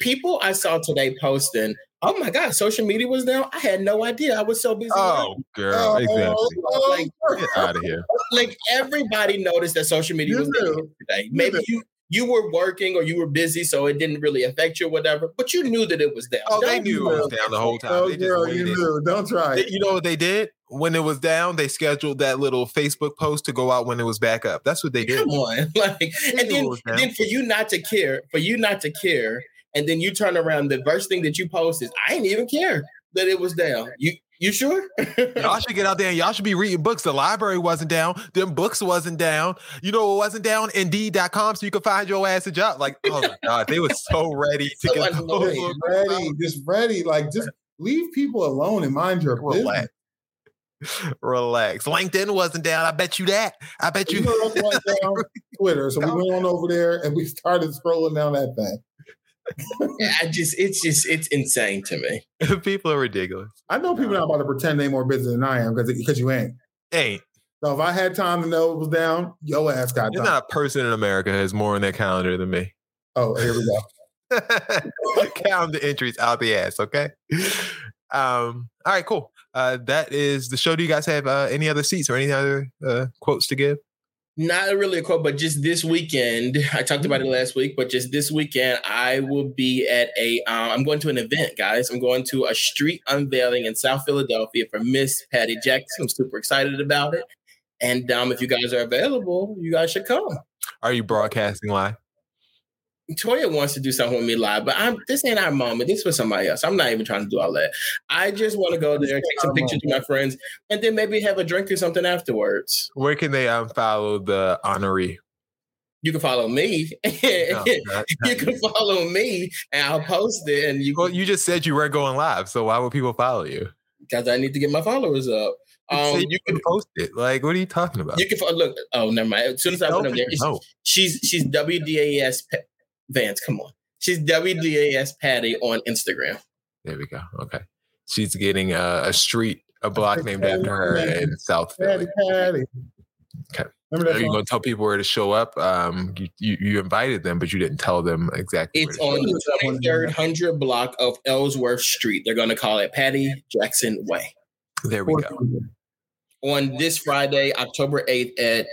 People I saw today posting, "Oh my god, social media was down." I had no idea. I was so busy. Oh, girl, oh, exactly. Oh, like, Get out of here. like everybody noticed that social media You was down today. Maybe you you were working or you were busy, so it didn't really affect you or whatever. But you knew that it was down. Oh, they Don't knew it was down the whole time. Oh, They just girl, you knew. Don't try They- it. You know what they did? When it was down, they scheduled that little Facebook post to go out when it was back up. That's what they did. Come on, like, and then, it was down. then for you not to care, for you not to care, and then you turn around, the first thing that you post is, "I didn't even care that it was down." You you sure? Y'all should get out there and y'all should be reading books. The library wasn't down. Them books wasn't down. You know what wasn't down? Indeed.com so you could find your ass a job. Like, oh my God, they were so ready to So get annoying. those Just books ready, just ready. Like just leave people alone and mind your business. Relax. Relax. LinkedIn wasn't down. I bet you that. I bet You down? Twitter. So we went on over there and we started scrolling down that thing. I just it's just it's insane to me. People are ridiculous. I know people are not about to pretend they more busy than I am because because you ain't. Ain't. So if I had time to know it was down, your ass got There's time. not a person in America who has more on their calendar than me. oh, here we go. Calendar entries out the ass, okay? Um, all right, cool. Uh, that is the show. Do you guys have uh, any other seats or any other uh, quotes to give? Not really a quote, but just this weekend. I talked about it last week, but just this weekend, I will be at a. Um, I'm going to an event, guys. I'm going to a street unveiling in South Philadelphia for Miss Patty Jackson. I'm super excited about it. And um, if you guys are available, you guys should come. Are you broadcasting live? Toya wants to do something with me live, but I'm this ain't our moment. This was somebody else. I'm not even trying to do all that. I just want to go there, take some pictures with my friends, and then maybe have a drink or something afterwards. Where can they um, follow the honoree? You can follow me. No, not- you can follow me, and I'll post it. And you, well, you just said you weren't going live, so why would people follow you? because I need to get my followers up. Um, Um, you can post it. Like, what are you talking about? You can look. Oh, never mind. As soon as I put them there, No. she's she's WDAS Vance. Come on, she's WDAS Patty on Instagram. There we go. Okay. She's getting uh, a street, a block named after her in South Philly. Patty, Patty. Okay. Are you going to tell people where to show up? Um, you, you, you invited them, but you didn't tell them exactly. It's where to on show the twenty third hundred block of Ellsworth Street. They're going to call it Patty Jackson Way. There we go. on this Friday, October eighth at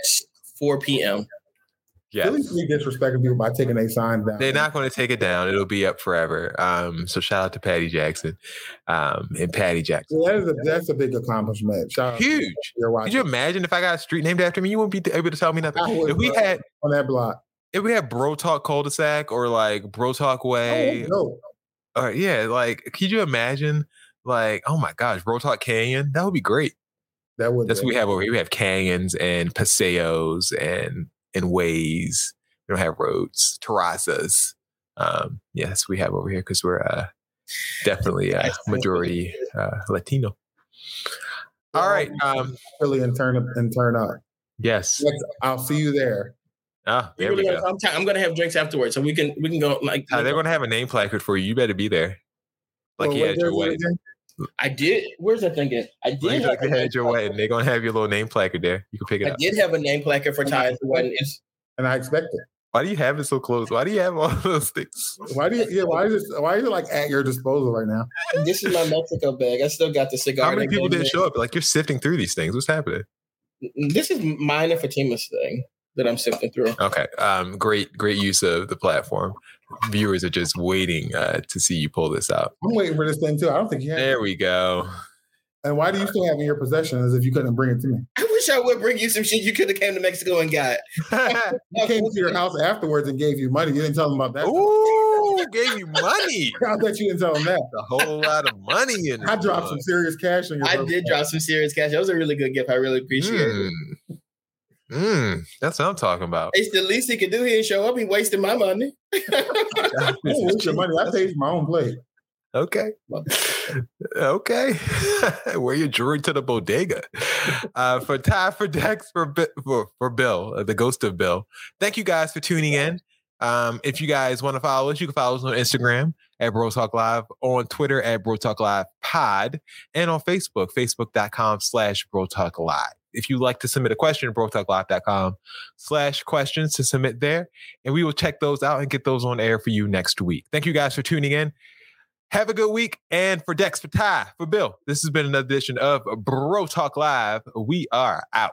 four p.m. Yeah. Philly be disrespecting people by taking a sign down. They're not going to take it down. It'll be up forever. Um, so shout out to Patty Jackson, um, and Patty Jackson. Yeah, that is a, that's a big accomplishment. Shout Huge. You're watching. Could you imagine if I got a street named after me? You wouldn't be able to tell me nothing. Would, If we bro. had, on that block. if we had Bro Talk cul-de-sac or like Bro Talk Way, no. or yeah, like could you imagine? Like, oh my gosh, Bro Talk Canyon, that would be great. That would. That's what we have over here. We have canyons and paseos and and ways. We don't have roads, terrazas. Um, yes, we have over here because we're uh, definitely a majority uh, Latino. All right. Um, Philly and turn up and turn up. yes. Next, I'll see you there. Ah, We're there we gonna- go. I'm, t- I'm going to have drinks afterwards, so we can we can go like. Uh, they're going to have a name placard for you. You better be there. Like Well, you had your day is it wedding. again? I did. Where's that thing? at? I did. Like have you a had your name wedding. They're going to have your little name placard there. You can pick it I up. I did have a name placard for Ty's wedding. And I expect it. Why do you have it so close? Why do you have all those things? Why do you? Yeah. Why is it? Why is it like at your disposal right now? this is my Mexico bag. I still got the cigar. How many people didn't show up? Like you're sifting through these things. What's happening? This is mine and Fatima's thing that I'm sifting through. Okay. Um, great, great use of the platform. Viewers are just waiting uh, to see you pull this out. I'm waiting for this thing too. I don't think you have. There we go. And why do you still have it in your possession as if you couldn't bring it to me? I wish I would bring you some shit you could have came to Mexico and got. I came to your house afterwards and gave you money. You didn't tell them about that. Ooh, gave you money. I bet you didn't tell them that. A whole lot of money in I dropped some serious cash on your. I did drop some serious cash. That was a really good gift. I really appreciate it. Mm. That's what I'm talking about. It's the least he could do. He didn't show up. He wasted my money. Waste your money. I paid for my own plate. Okay. Okay. Wear your jewelry to the bodega. Uh, for Ty, for Dex, for, for, for Bill, uh, the ghost of Bill. Thank you guys for tuning in. Um, if you guys want to follow us, you can follow us on Instagram at Bro Talk Live, on Twitter at Bro Talk Live Pod, and on Facebook, facebook.com slash Bro Talk Live. If you'd like to submit a question, brotalklive.com slash questions to submit there, and we will check those out and get those on air for you next week. Thank you guys for tuning in. Have a good week. And for Dex, for Ty, for Bill, this has been another edition of Bro Talk Live. We are out.